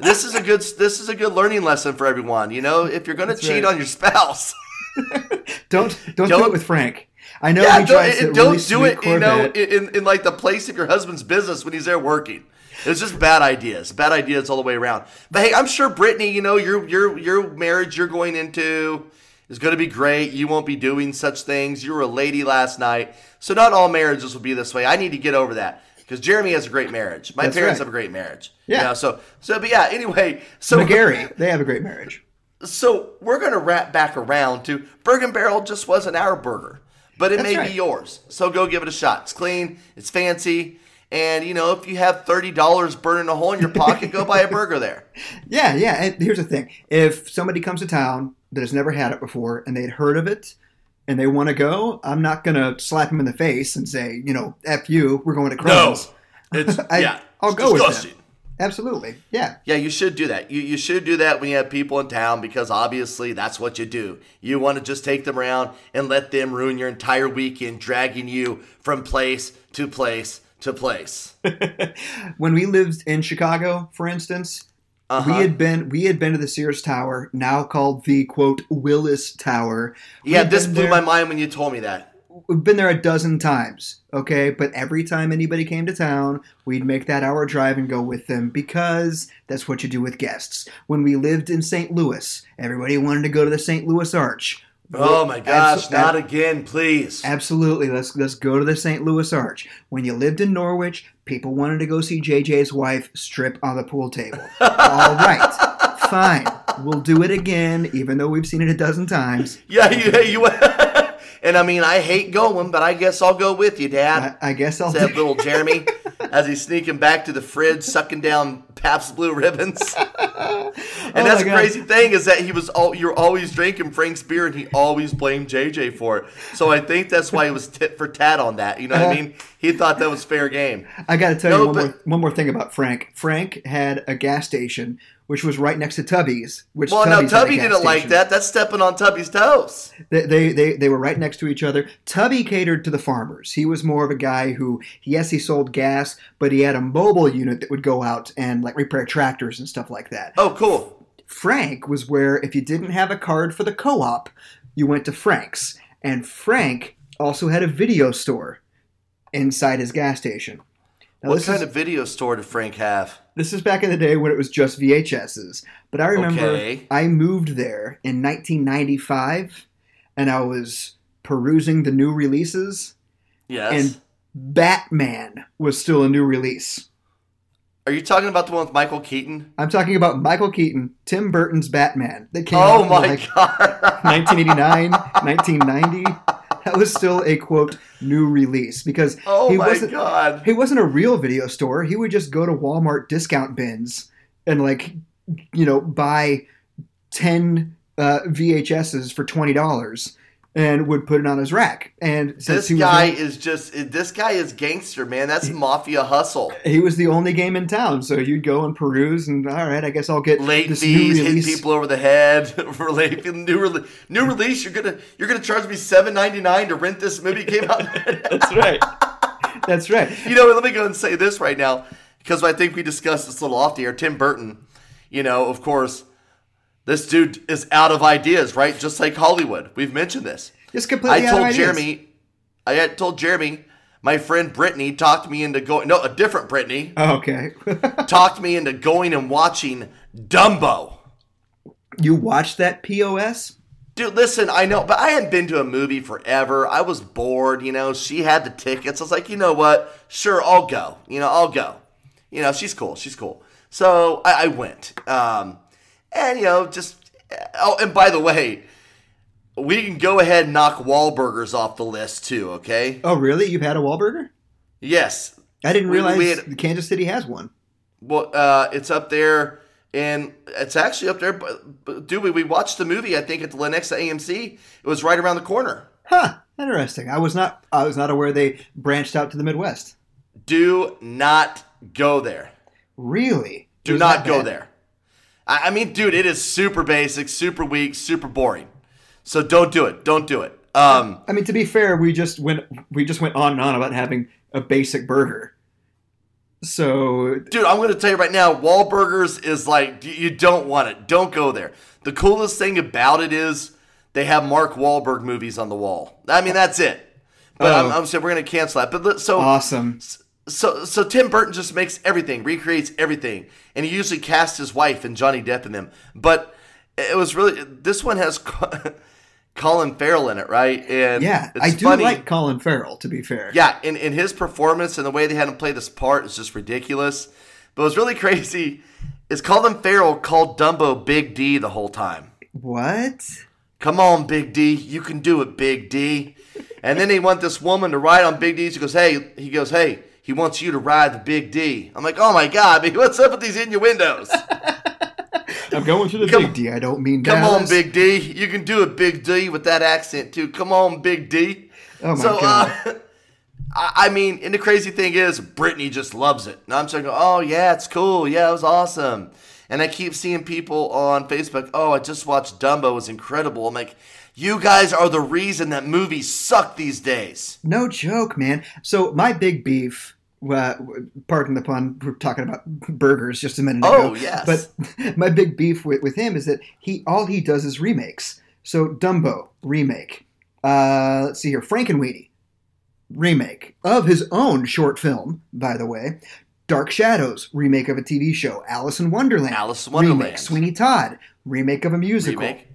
this is a good this is a good learning lesson for everyone. You know, if you're going to cheat right. on your spouse, Don't don't, do Don't- it with Frank. I know yeah, he don't, a don't do it. You know, in, in like the place of your husband's business when he's there working. It's just bad ideas, bad ideas all the way around. But hey, I'm sure Brittany, you know, your your your marriage you're going into is going to be great. You won't be doing such things. You were a lady last night, so not all marriages will be this way. I need to get over that because Jeremy has a great marriage. My That's parents right. have a great marriage. Yeah. You know, so so but yeah. Anyway, so McGarry, they have a great marriage. so we're gonna wrap back around to Bergen Barrel just wasn't our burger, but it That's may right. be yours. So go give it a shot. It's clean, it's fancy, and you know if you have thirty dollars burning a hole in your pocket, go buy a burger there. Yeah, yeah. And here's the thing: if somebody comes to town that has never had it before and they'd heard of it and they want to go, I'm not gonna slap them in the face and say, you know, "F you, we're going to Crohn's." it's I- yeah, I'll it's go with them. Absolutely, yeah. Yeah, you should do that. You, you should do that when you have people in town because obviously that's what you do. You want to just take them around and let them ruin your entire weekend, dragging you from place to place to place. When we lived in Chicago, for instance, Uh-huh. we had been we had been to the Sears Tower, now called the quote Willis Tower. We Yeah, this blew there- my mind when you told me that. We've been there a dozen times, okay? But every time anybody came to town, we'd make that hour drive and go with them because that's what you do with guests. When we lived in St. Louis, everybody wanted to go to the St. Louis Arch. Oh my gosh, Abso- not again, please. Absolutely, let's let's go to the St. Louis Arch. When you lived in Norwich, people wanted to go see JJ's wife strip on the pool table. All right, fine, we'll do it again, even though we've seen it a dozen times. Yeah, you, you and I mean, I hate going, but I guess I'll go with you, Dad. I, I guess I'll. Said little Jeremy as he's sneaking back to the fridge, sucking down Pabst Blue Ribbons. and Oh that's the God. crazy thing is that he was all you're always drinking Frank's beer, and he always blamed JJ for it. So I think that's why he was tit for tat on that. You know what I uh-huh. mean? He thought that was fair game. I got to tell No, you one but- more, one more thing about Frank. Frank had a gas station which was right next to Tubby's. Which Well, now Tubby's a Tubby didn't like that. That's stepping on Tubby's toes. They, they, they, they were right next to each other. Tubby catered to the farmers. He was more of a guy who, yes, he sold gas, but he had a mobile unit that would go out and like repair tractors and stuff like that. Oh, cool. Frank was where if you didn't have a card for the co-op, you went to Frank's. And Frank also had a video store inside his gas station. Now, What kind is, of video store did Frank have? this is back in the day when it was just VHSs. But I remember Okay. I moved there in 1995 and I was perusing the new releases Yes. and Batman was still a new release. Are you talking about the one with Michael Keaton? I'm talking about Michael Keaton, Tim Burton's Batman that came Oh out my in like god. 1989, 1990. that was still a quote new release because Oh he my wasn't god. he wasn't a real video store. He would just go to Walmart discount bins and like you know buy ten uh, VHSs for twenty dollars and would put it on his rack. And This he was guy the- is just this guy is gangster, man. That's mafia hustle. he was the only game in town, so you'd go and peruse, and all right, I guess I'll get Late this fees, new hitting release. people over the head for late new rele- new release. You're gonna you're gonna charge me seven ninety nine to rent this movie came out. That's right. That's right. you know, let me go and say this right now because I think we discussed this a little off the air. Tim Burton, you know, of course, this dude is out of ideas, right? Just like Hollywood. We've mentioned this. Just completely I out of told ideas. Jeremy, I had told Jeremy, my friend Brittany talked me into going. No, a different Brittany Oh, okay. talked me into going and watching Dumbo. you watched that POS? Dude, listen, I know, but I hadn't been to a movie forever. I was bored, you know. She had the tickets. I was like, you know what? Sure, I'll go. You know, I'll go. You know, she's cool. She's cool. So I, I went. Um, and, you know, just. Oh, and by the way, we can go ahead and knock Wahlburgers off the list, too, okay? Oh, really? You've had a Wahlburger? Yes. I didn't realize we had- Kansas City has one. Well, uh, it's up there, and it's actually up there. But, but dude, we, we watched the movie. I think at the Lenexa AMC. It was right around the corner. Huh. Interesting. I was not. I was not aware they branched out to the Midwest. Do not go there. Really? Do not go bad? there. I, I mean, dude, it is super basic, super weak, super boring. So don't do it. Don't do it. Um, I mean, to be fair, we just went. We just went on and on about having a basic burger. So dude, I'm going to tell you right now, Wahlburgers is like you- don't want it. Don't go there. The coolest thing about it is they have Mark Wahlberg movies on the wall. I mean, that's it. But I'm, Oh. I'm saying we're going to cancel that. But so awesome. So so Tim Burton just makes everything, recreates everything, and he usually casts his wife and Johnny Depp in them. But it was really this one has Colin Farrell in it, right? And Yeah, I do funny. like Colin Farrell. To be fair. Yeah, in, in his performance and the way they had him play this part is just ridiculous. But what's really crazy is Colin Farrell called Dumbo Big D the whole time. What? Come on, Big D, you can do it, Big D. And then he want this woman to ride on Big D. She goes, hey, he goes, hey, he wants you to ride the Big D. I'm like, oh my god, man, what's up with these innuendos? I'm going to the Come- big D. I don't mean Come on, Big D, you can do it, Big D, with that accent too. Come on, Big D. Oh my so, god. Uh, I I mean, and the crazy thing is, Brittany just loves it. And I'm saying, oh, yeah, it's cool. Yeah, it was awesome. And I keep seeing people on Facebook, oh, I just watched Dumbo. It was incredible. I'm like, you guys are the reason that movies suck these days. No joke, man. So my big beef. Uh, pardon the pun. We're talking about burgers just a minute Oh, ago. yes. But my big beef with, with him is that he all he does is remakes. So Dumbo remake. Uh, let's see here. Frankenweenie remake of his own short film, by the way. Dark Shadows remake of a TV show. Alice in Wonderland. Alice in Wonderland. Remake. Sweeney Todd remake of a musical. Remake.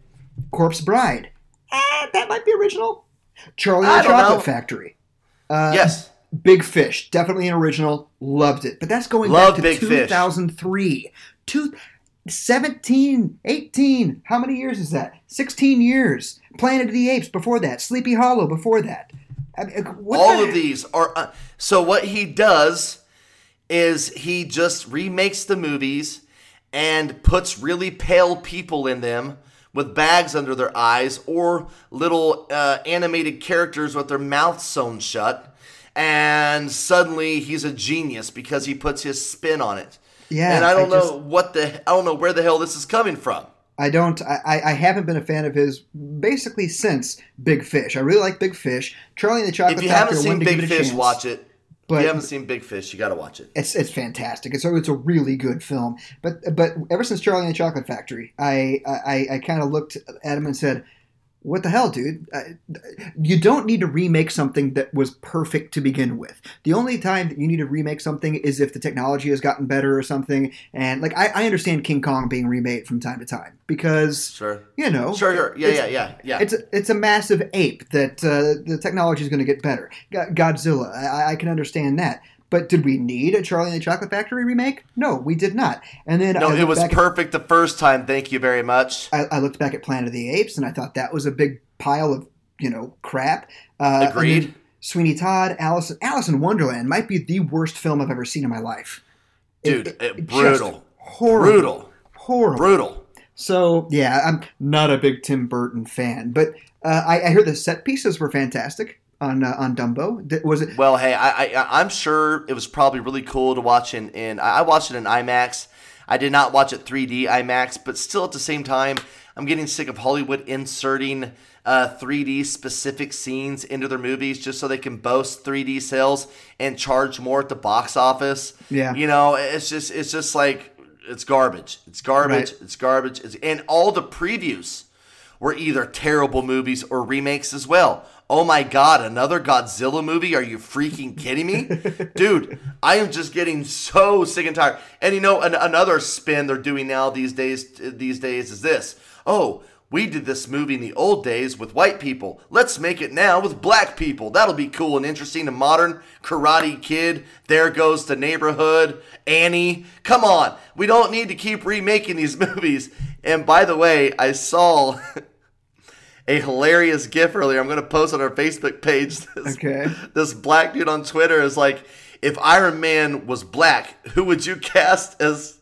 Corpse Bride. Eh, that might be original. Charlie and the Chocolate know. Factory. Uh, yes. Big Fish, definitely an original. Loved it. But that's going Love back to Big Fish. 2003. Two, 17, 18. How many years is that? 16 years. Planet of the Apes before that. Sleepy Hollow before that. I mean, All the- of these are. Uh, so what he does is he just remakes the movies and puts really pale people in them with bags under their eyes or little uh, animated characters with their mouths sewn shut. And suddenly he's a genius because he puts his spin on it. Yeah, and I don't I just- know what the I don't know where the hell this is coming from. I don't. I, I- haven't been a fan of his basically since Big Fish. I really like Big Fish. Charlie and the Chocolate Factory. If you haven't seen wanted to give Big Fish, chance. watch it. But- if you haven't seen Big Fish, you got to watch it. It's it's fantastic. It's a, it's a really good film. But but ever since Charlie and the Chocolate Factory, I I, I kind of looked at him and said, "What the hell, dude? You don't need to remake something that was perfect to begin with. The only time that you need to remake something is if the technology has gotten better or something. And like I, I understand King Kong being remade from time to time because Sure. you know Sure, sure. Yeah, it's- yeah, yeah, yeah. it's a, it's a massive ape that uh, the technology is going to get better. Godzilla, I, I can understand that. But did we need a Charlie and the Chocolate Factory remake? No, we did not. And then No, I it was back at- perfect the first time. Thank you very much. I, I looked back at Planet of the Apes, and I thought that was a big pile of you know crap. Uh, Agreed. Sweeney Todd, Alice, Alice in Wonderland might be the worst film I've ever seen in my life. Dude, It- it- brutal. horrible, Brutal. horrible. Brutal. So yeah, I'm not a big Tim Burton fan, but uh, I, I heard the set pieces were fantastic on uh, on Dumbo. Was it? Well, hey, I, I I'm sure it was probably really cool to watch in, in I I watched it in IMAX. I did not watch it 3D IMAX, but still at the same time, I'm getting sick of Hollywood inserting uh, 3D specific scenes into their movies just so they can boast 3D sales and charge more at the box office. Yeah. you know, it's just it's just like it's garbage. It's garbage. Right. It's garbage. It's, and all the previews were either terrible movies or remakes as well. Oh my god, another Godzilla movie? Are you freaking kidding me? Dude, I am just getting so sick and tired. And you know, an, another spin they're doing now these days these days is this. Oh, we did this movie in the old days with white people. Let's make it now with black people. That'll be cool and interesting. A modern Karate Kid. There goes the neighborhood. Annie. Come on. We don't need to keep remaking these movies. And by the way, I saw a hilarious gif earlier. I'm going to post on our Facebook page. This, Okay. This black dude on Twitter is like, if Iron Man was black, who would you cast as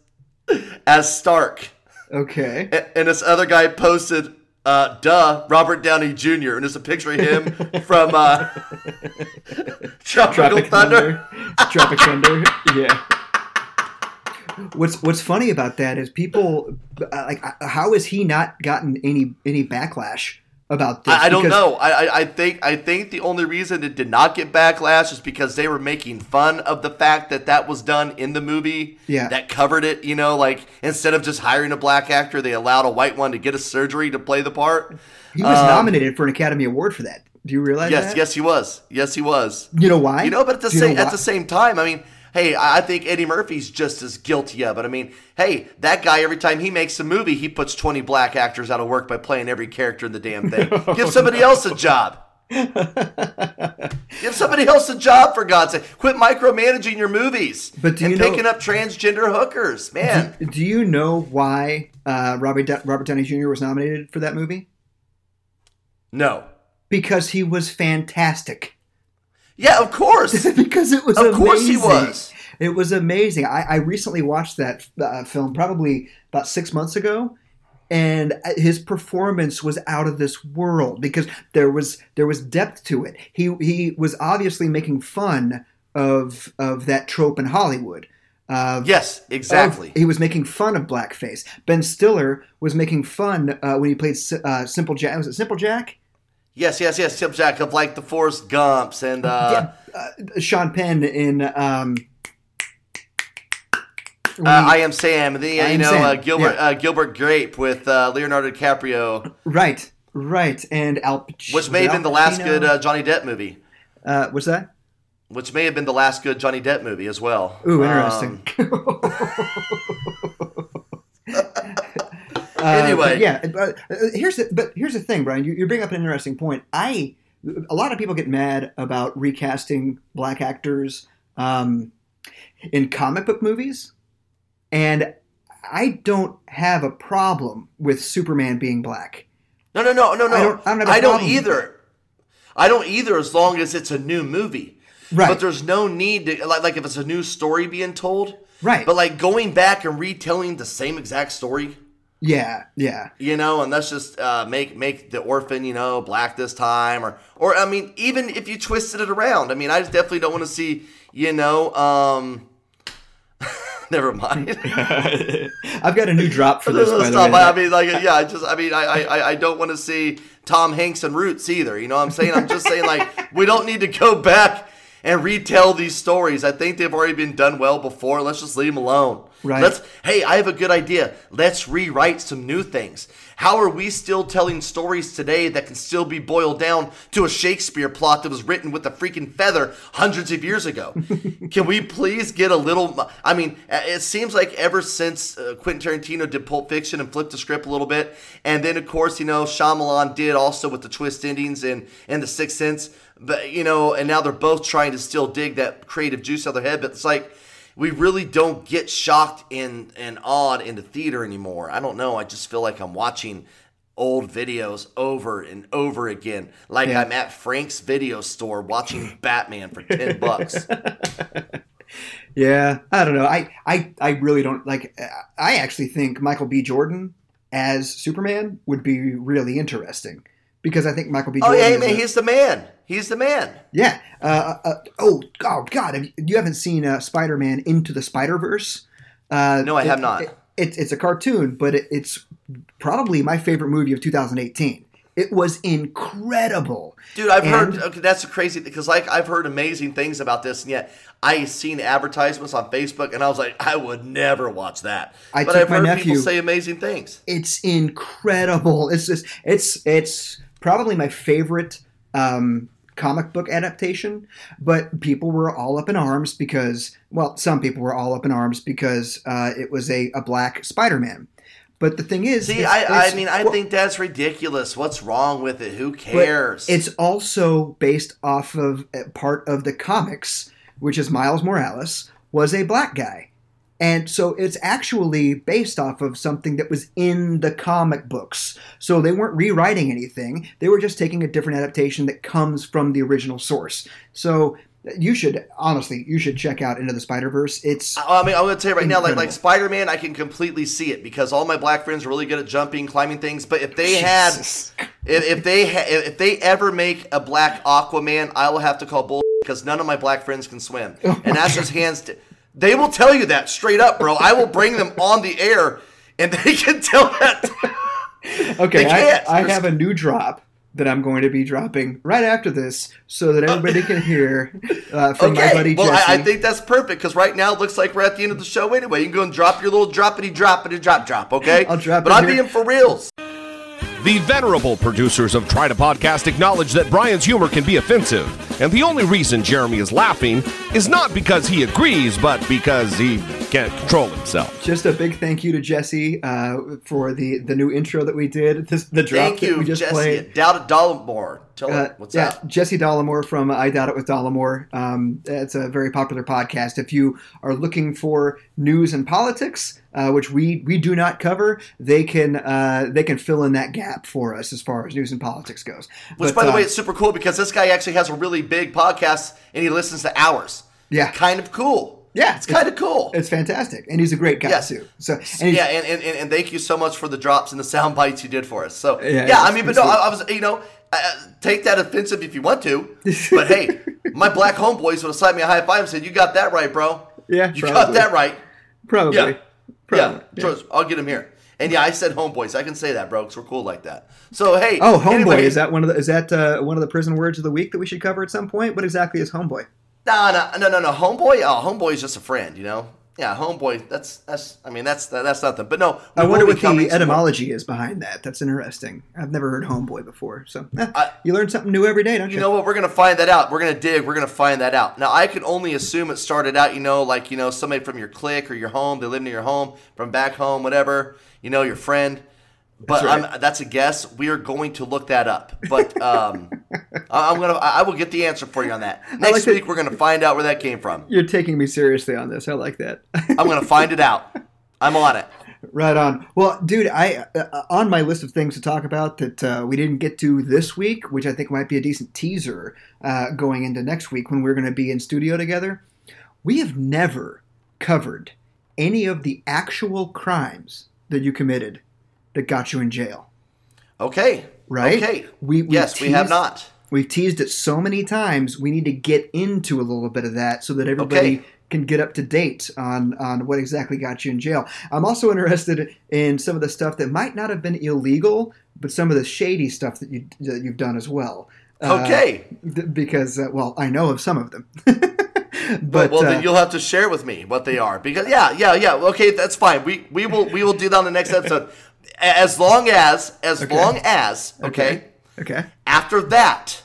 as Stark? Okay. A- And this other guy posted, uh, duh, Robert Downey Jr. And there's a picture of him from uh, Tropical Tropic Thunder. Thunder. Tropic Thunder. Yeah. What's What's funny about that is people uh, like uh, how has he not gotten any any backlash about this? I, I don't know. I, I, I think I think the only reason it did not get backlash is because they were making fun of the fact that that was done in the movie. Yeah. That covered it. You know, like instead of just hiring a black actor, they allowed a white one to get a surgery to play the part. He was Um, nominated for an Academy Award for that. Do you realize Yes, that? yes, he was. Yes, he was. You know why? You know, but at the Do you know same at the same time, I mean, hey, I think Eddie Murphy's just as guilty of it. I mean, hey, that guy every time he makes a movie, he puts twenty black actors out of work by playing every character in the damn thing. Give somebody else a job. Give somebody else a job for God's sake. Quit micromanaging your movies But do and know- picking up transgender hookers, man. Do you know why uh, Robert Do- Robert Downey Jr. was nominated for that movie? No. Because he was fantastic. Yeah, of course. because it was Of amazing. course he was. It was amazing. I, I recently watched that uh, film probably about six months ago, and uh, his performance was out of this world because there was there was depth to it. He he was obviously making fun of of that trope in Hollywood. Uh, Yes, exactly. of- he was making fun of blackface. Ben Stiller was making fun uh, when he played uh, Simple Jack. Was it Simple Jack? Yes, yes, yes. Tip Jack of like the Forrest Gumps and uh, yeah, uh, Sean Penn in. Um, Uh, I am Sam. The I you know Sam, uh, Gilbert yeah. uh, Gilbert Grape with uh, Leonardo DiCaprio, right, right, and Al Pacino. which may have been the last good uh, Johnny Depp movie. Uh, what's that? Which may have been the last good Johnny Depp movie as well. Ooh, Um, interesting. Uh, Anyway. but yeah. But uh, here's the, but here's the thing, Brian. You, you bring up an interesting point. I a lot of people get mad about recasting black actors um, in comic book movies, and I don't have a problem with Superman being black. no, no, no, no, no. I don't- I don't I don't either. I don't either. As long as it's a new movie, Right. But there's no need to like like if it's a new story being told, Right. But like going back and retelling the same exact story. Yeah, yeah. you know, and let's just uh, make make the orphan, you know, black this time, or or I mean, even if you twisted it around, I mean, I definitely don't want to see, you know, um, never mind. I've got a new drop for this. By the Stop. way. I mean, like, yeah, I just, I mean, I, I, I don't want to see Tom Hanks and Roots either. You know what I'm saying? I'm just saying, like, we don't need to go back and retell these stories. I think they've already been done well before. Let's just leave them alone. Right. Let's. Hey, I have a good idea. Let's rewrite some new things. How are we still telling stories today that can still be boiled down to a Shakespeare plot that was written with a freaking feather hundreds of years ago? can we please get a little? I mean, it seems like ever since uh, Quentin Tarantino did Pulp Fiction and flipped the script a little bit, and then of course you know Shyamalan did also with the twist endings and and the Sixth Sense, but you know, and now they're both trying to still dig that creative juice out of their head, but it's like we really don't get shocked and and awed in the theater anymore. I don't know. I just feel like I'm watching old videos over and over again, like Yeah. I'm at Frank's video store watching Batman for ten bucks. Yeah, I don't know. I, I, I really don't like. I actually think Michael B. Jordan as Superman would be really interesting because I think Michael B. oh Jordan. yeah, is man, a- he's the man. He's the man. yeah. Uh, uh, oh, oh God! Have you, you haven't seen uh, Spider-Man Into the Spider-Verse? Uh, No, I have not. it- it's it's a cartoon, but it, it's probably my favorite movie of 2018. It was incredible. Dude, I've And- heard okay, that's a crazy because like I've heard amazing things about this, and yet I seen advertisements on Facebook, and I was like, I would never watch that. I but I've heard nephew- people say amazing things. it's incredible. It's just it's it's probably my favorite um, comic book adaptation. But people were all up in arms because well, some people were all up in arms because uh, it was a, a black Spider-Man. But the thing is, See, it's- I, I mean, I well, think that's ridiculous. What's wrong with it? Who cares? It's also based off of part of the comics, which is Miles Morales was a black guy. And so it's actually based off of something that was in the comic books. So they weren't rewriting anything. They were just taking a different adaptation that comes from the original source. So you should honestly, you should check out Into the Spider Verse. It's I mean, I'm going to tell you right now, like like Spider Man, I can completely see it because all my black friends are really good at jumping, climbing things. But if they had, if, if they ha- if they ever make a black Aquaman, I will have to call bull because none of my black friends can swim, Oh and that's just hands. To, they will tell you that straight up, bro. I will bring them on the air, and they can tell that. Okay, I. I have a new drop that I'm going to be dropping right after this, so that everybody can hear uh, from my buddy well, Jesse. I, I think that's perfect because right now it looks like we're at the end of the show anyway. You can go and drop your little droppity droppity drop drop, okay? I'll drop it. But I'm here. being for reals. The venerable producers of Try to Podcast acknowledge that Brian's humor can be offensive, and the only reason Jeremy is laughing is not because he agrees, but because he can't control himself. Just a big thank you to Jesse uh, for the the new intro that we did. This, the drop Thank that you, we just Jesse. played. Doubt it, Dollemore. Tell Uh, it. What's yeah, up? Jesse Dollemore from I Doubt It with Dollemore. Um, it's a very popular podcast. If you are looking for news and politics, uh, which we we do not cover, they can uh, they can fill in that gap for us as far as news and politics goes. Which, But, by the way, it's super cool because this guy actually has a really big podcast and he listens to ours. Yeah. Kind of cool. Yeah, It's kind of cool. it's fantastic, and he's a great guy too. So and yeah, and, and, and, and thank you so much for the drops and the sound bites you did for us. So, Yeah, yeah, I mean, but no. I, I was, you know, uh, take that offensive if you want to. But hey, my black homeboys would have slapped me a high five and said, You got that right, bro. Yeah, You got that right. probably, Yeah. probably. Yeah, trust- I'll get him here. And yeah, I said homeboys. I can say that, bro, because we're cool like that. So hey, Oh, homeboy anyway, is that one of the is that uh, one of the prison words of the week that we should cover at some point? What exactly is homeboy? No, no, no, no, no. Homeboy. Oh, homeboy is just a friend. You know. Yeah, homeboy. That's that's. I mean, that's that's nothing. But no, I wonder what the more- etymology is behind that. That's interesting. I've never heard homeboy before. So eh, I- you learn something new every day, don't you? You know what? We're gonna find that out. We're gonna dig. We're gonna find that out. Now, I can only assume it started out, you know, like you know, somebody from your clique or your home. They live near your home, from back home, whatever. You know, your friend. But That's right. I'm, that's a guess. We are going to look that up. But um, I- I'm gonna. I will get the answer for you on that next like that- week. We're gonna find out where that came from. You're taking me seriously on this. I like that. I'm gonna find it out. I'm on it. right on. Well, dude, I uh, on my list of things to talk about that uh, we didn't get to this week, which I think might be a decent teaser uh, going into next week when we're going to be in studio together. We have never covered any of the actual crimes that you committed that got you in jail. Okay. Right? Okay. We- we yes, we have not. We've teased it so many times. We need to get into a little bit of that so that everybody Okay. can get up to date on on what exactly got you in jail. I'm also interested in some of the stuff that might not have been illegal, but some of the shady stuff that you that you've done as well. Uh, Okay. th- because uh, well, I know of some of them. But but well, uh, then you'll have to share with me what they are because yeah, yeah, yeah. Okay, that's fine. We we will we will do that on the next episode. As long as as Okay. long as okay. okay. After that,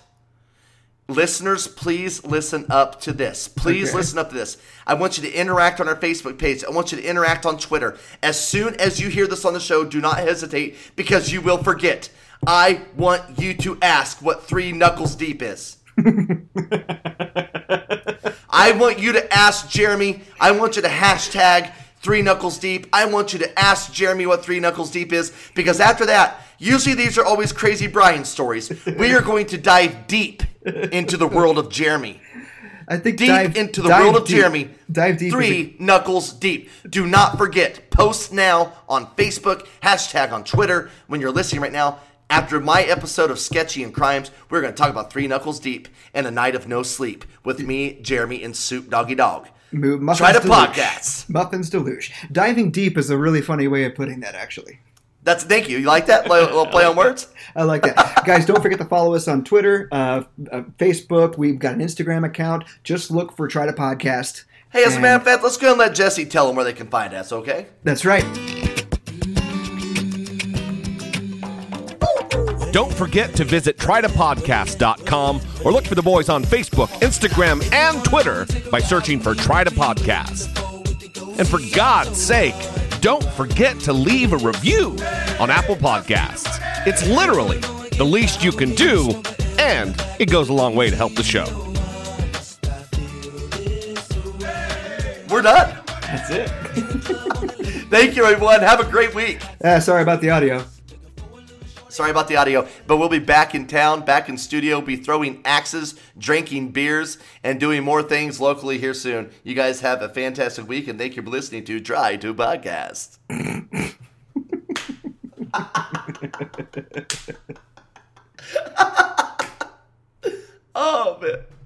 listeners, please listen up to this. Please Okay. listen up to this. I want you to interact on our Facebook page. I want you to interact on Twitter. As soon as you hear this on the show, do not hesitate because you will forget. I want you to ask what three knuckles deep is. I want you to ask Jeremy. I want you to hashtag Three Knuckles Deep. I want you to ask Jeremy what Three Knuckles Deep is because after that, usually these are always crazy Brian stories. We are going to dive deep into the world of Jeremy. I think Deep dive- into the world of deep. Jeremy. Dive deep. is a- Three Knuckles Deep. Do not forget, post now on Facebook, hashtag on Twitter when you're listening right now. After my episode of Sketchy and Crimes, we're going to talk about Three Knuckles Deep and a night of no sleep with me, Jeremy, and Soup Doggy Dog. Mo- Muffins Try to Deluge. podcast. Muffins Deluge. Diving deep is a really funny way of putting that, actually. That's thank you. You like that? Play, little play on words. I like that. Guys, don't forget to follow us on Twitter, uh, uh, Facebook. We've got an Instagram account. Just look for Try to Podcast. Hey, as a matter of fact, let's go and let Jesse tell them where they can find us. Okay? That's right. Don't forget to visit trytopodcast.com or look for the boys on Facebook, Instagram, and Twitter by searching for Try to Podcast. And for God's sake, don't forget to leave a review on Apple Podcasts. It's literally the least you can do, and it goes a long way to help the show. We're done. That's it. Thank you, everyone. Have a great week. Uh, sorry about the audio. Sorry about the audio, but we'll be back in town, back in studio, be throwing axes, drinking beers, and doing more things locally here soon. You guys have a fantastic week, and thank you for listening to Try to Podcast. oh, man.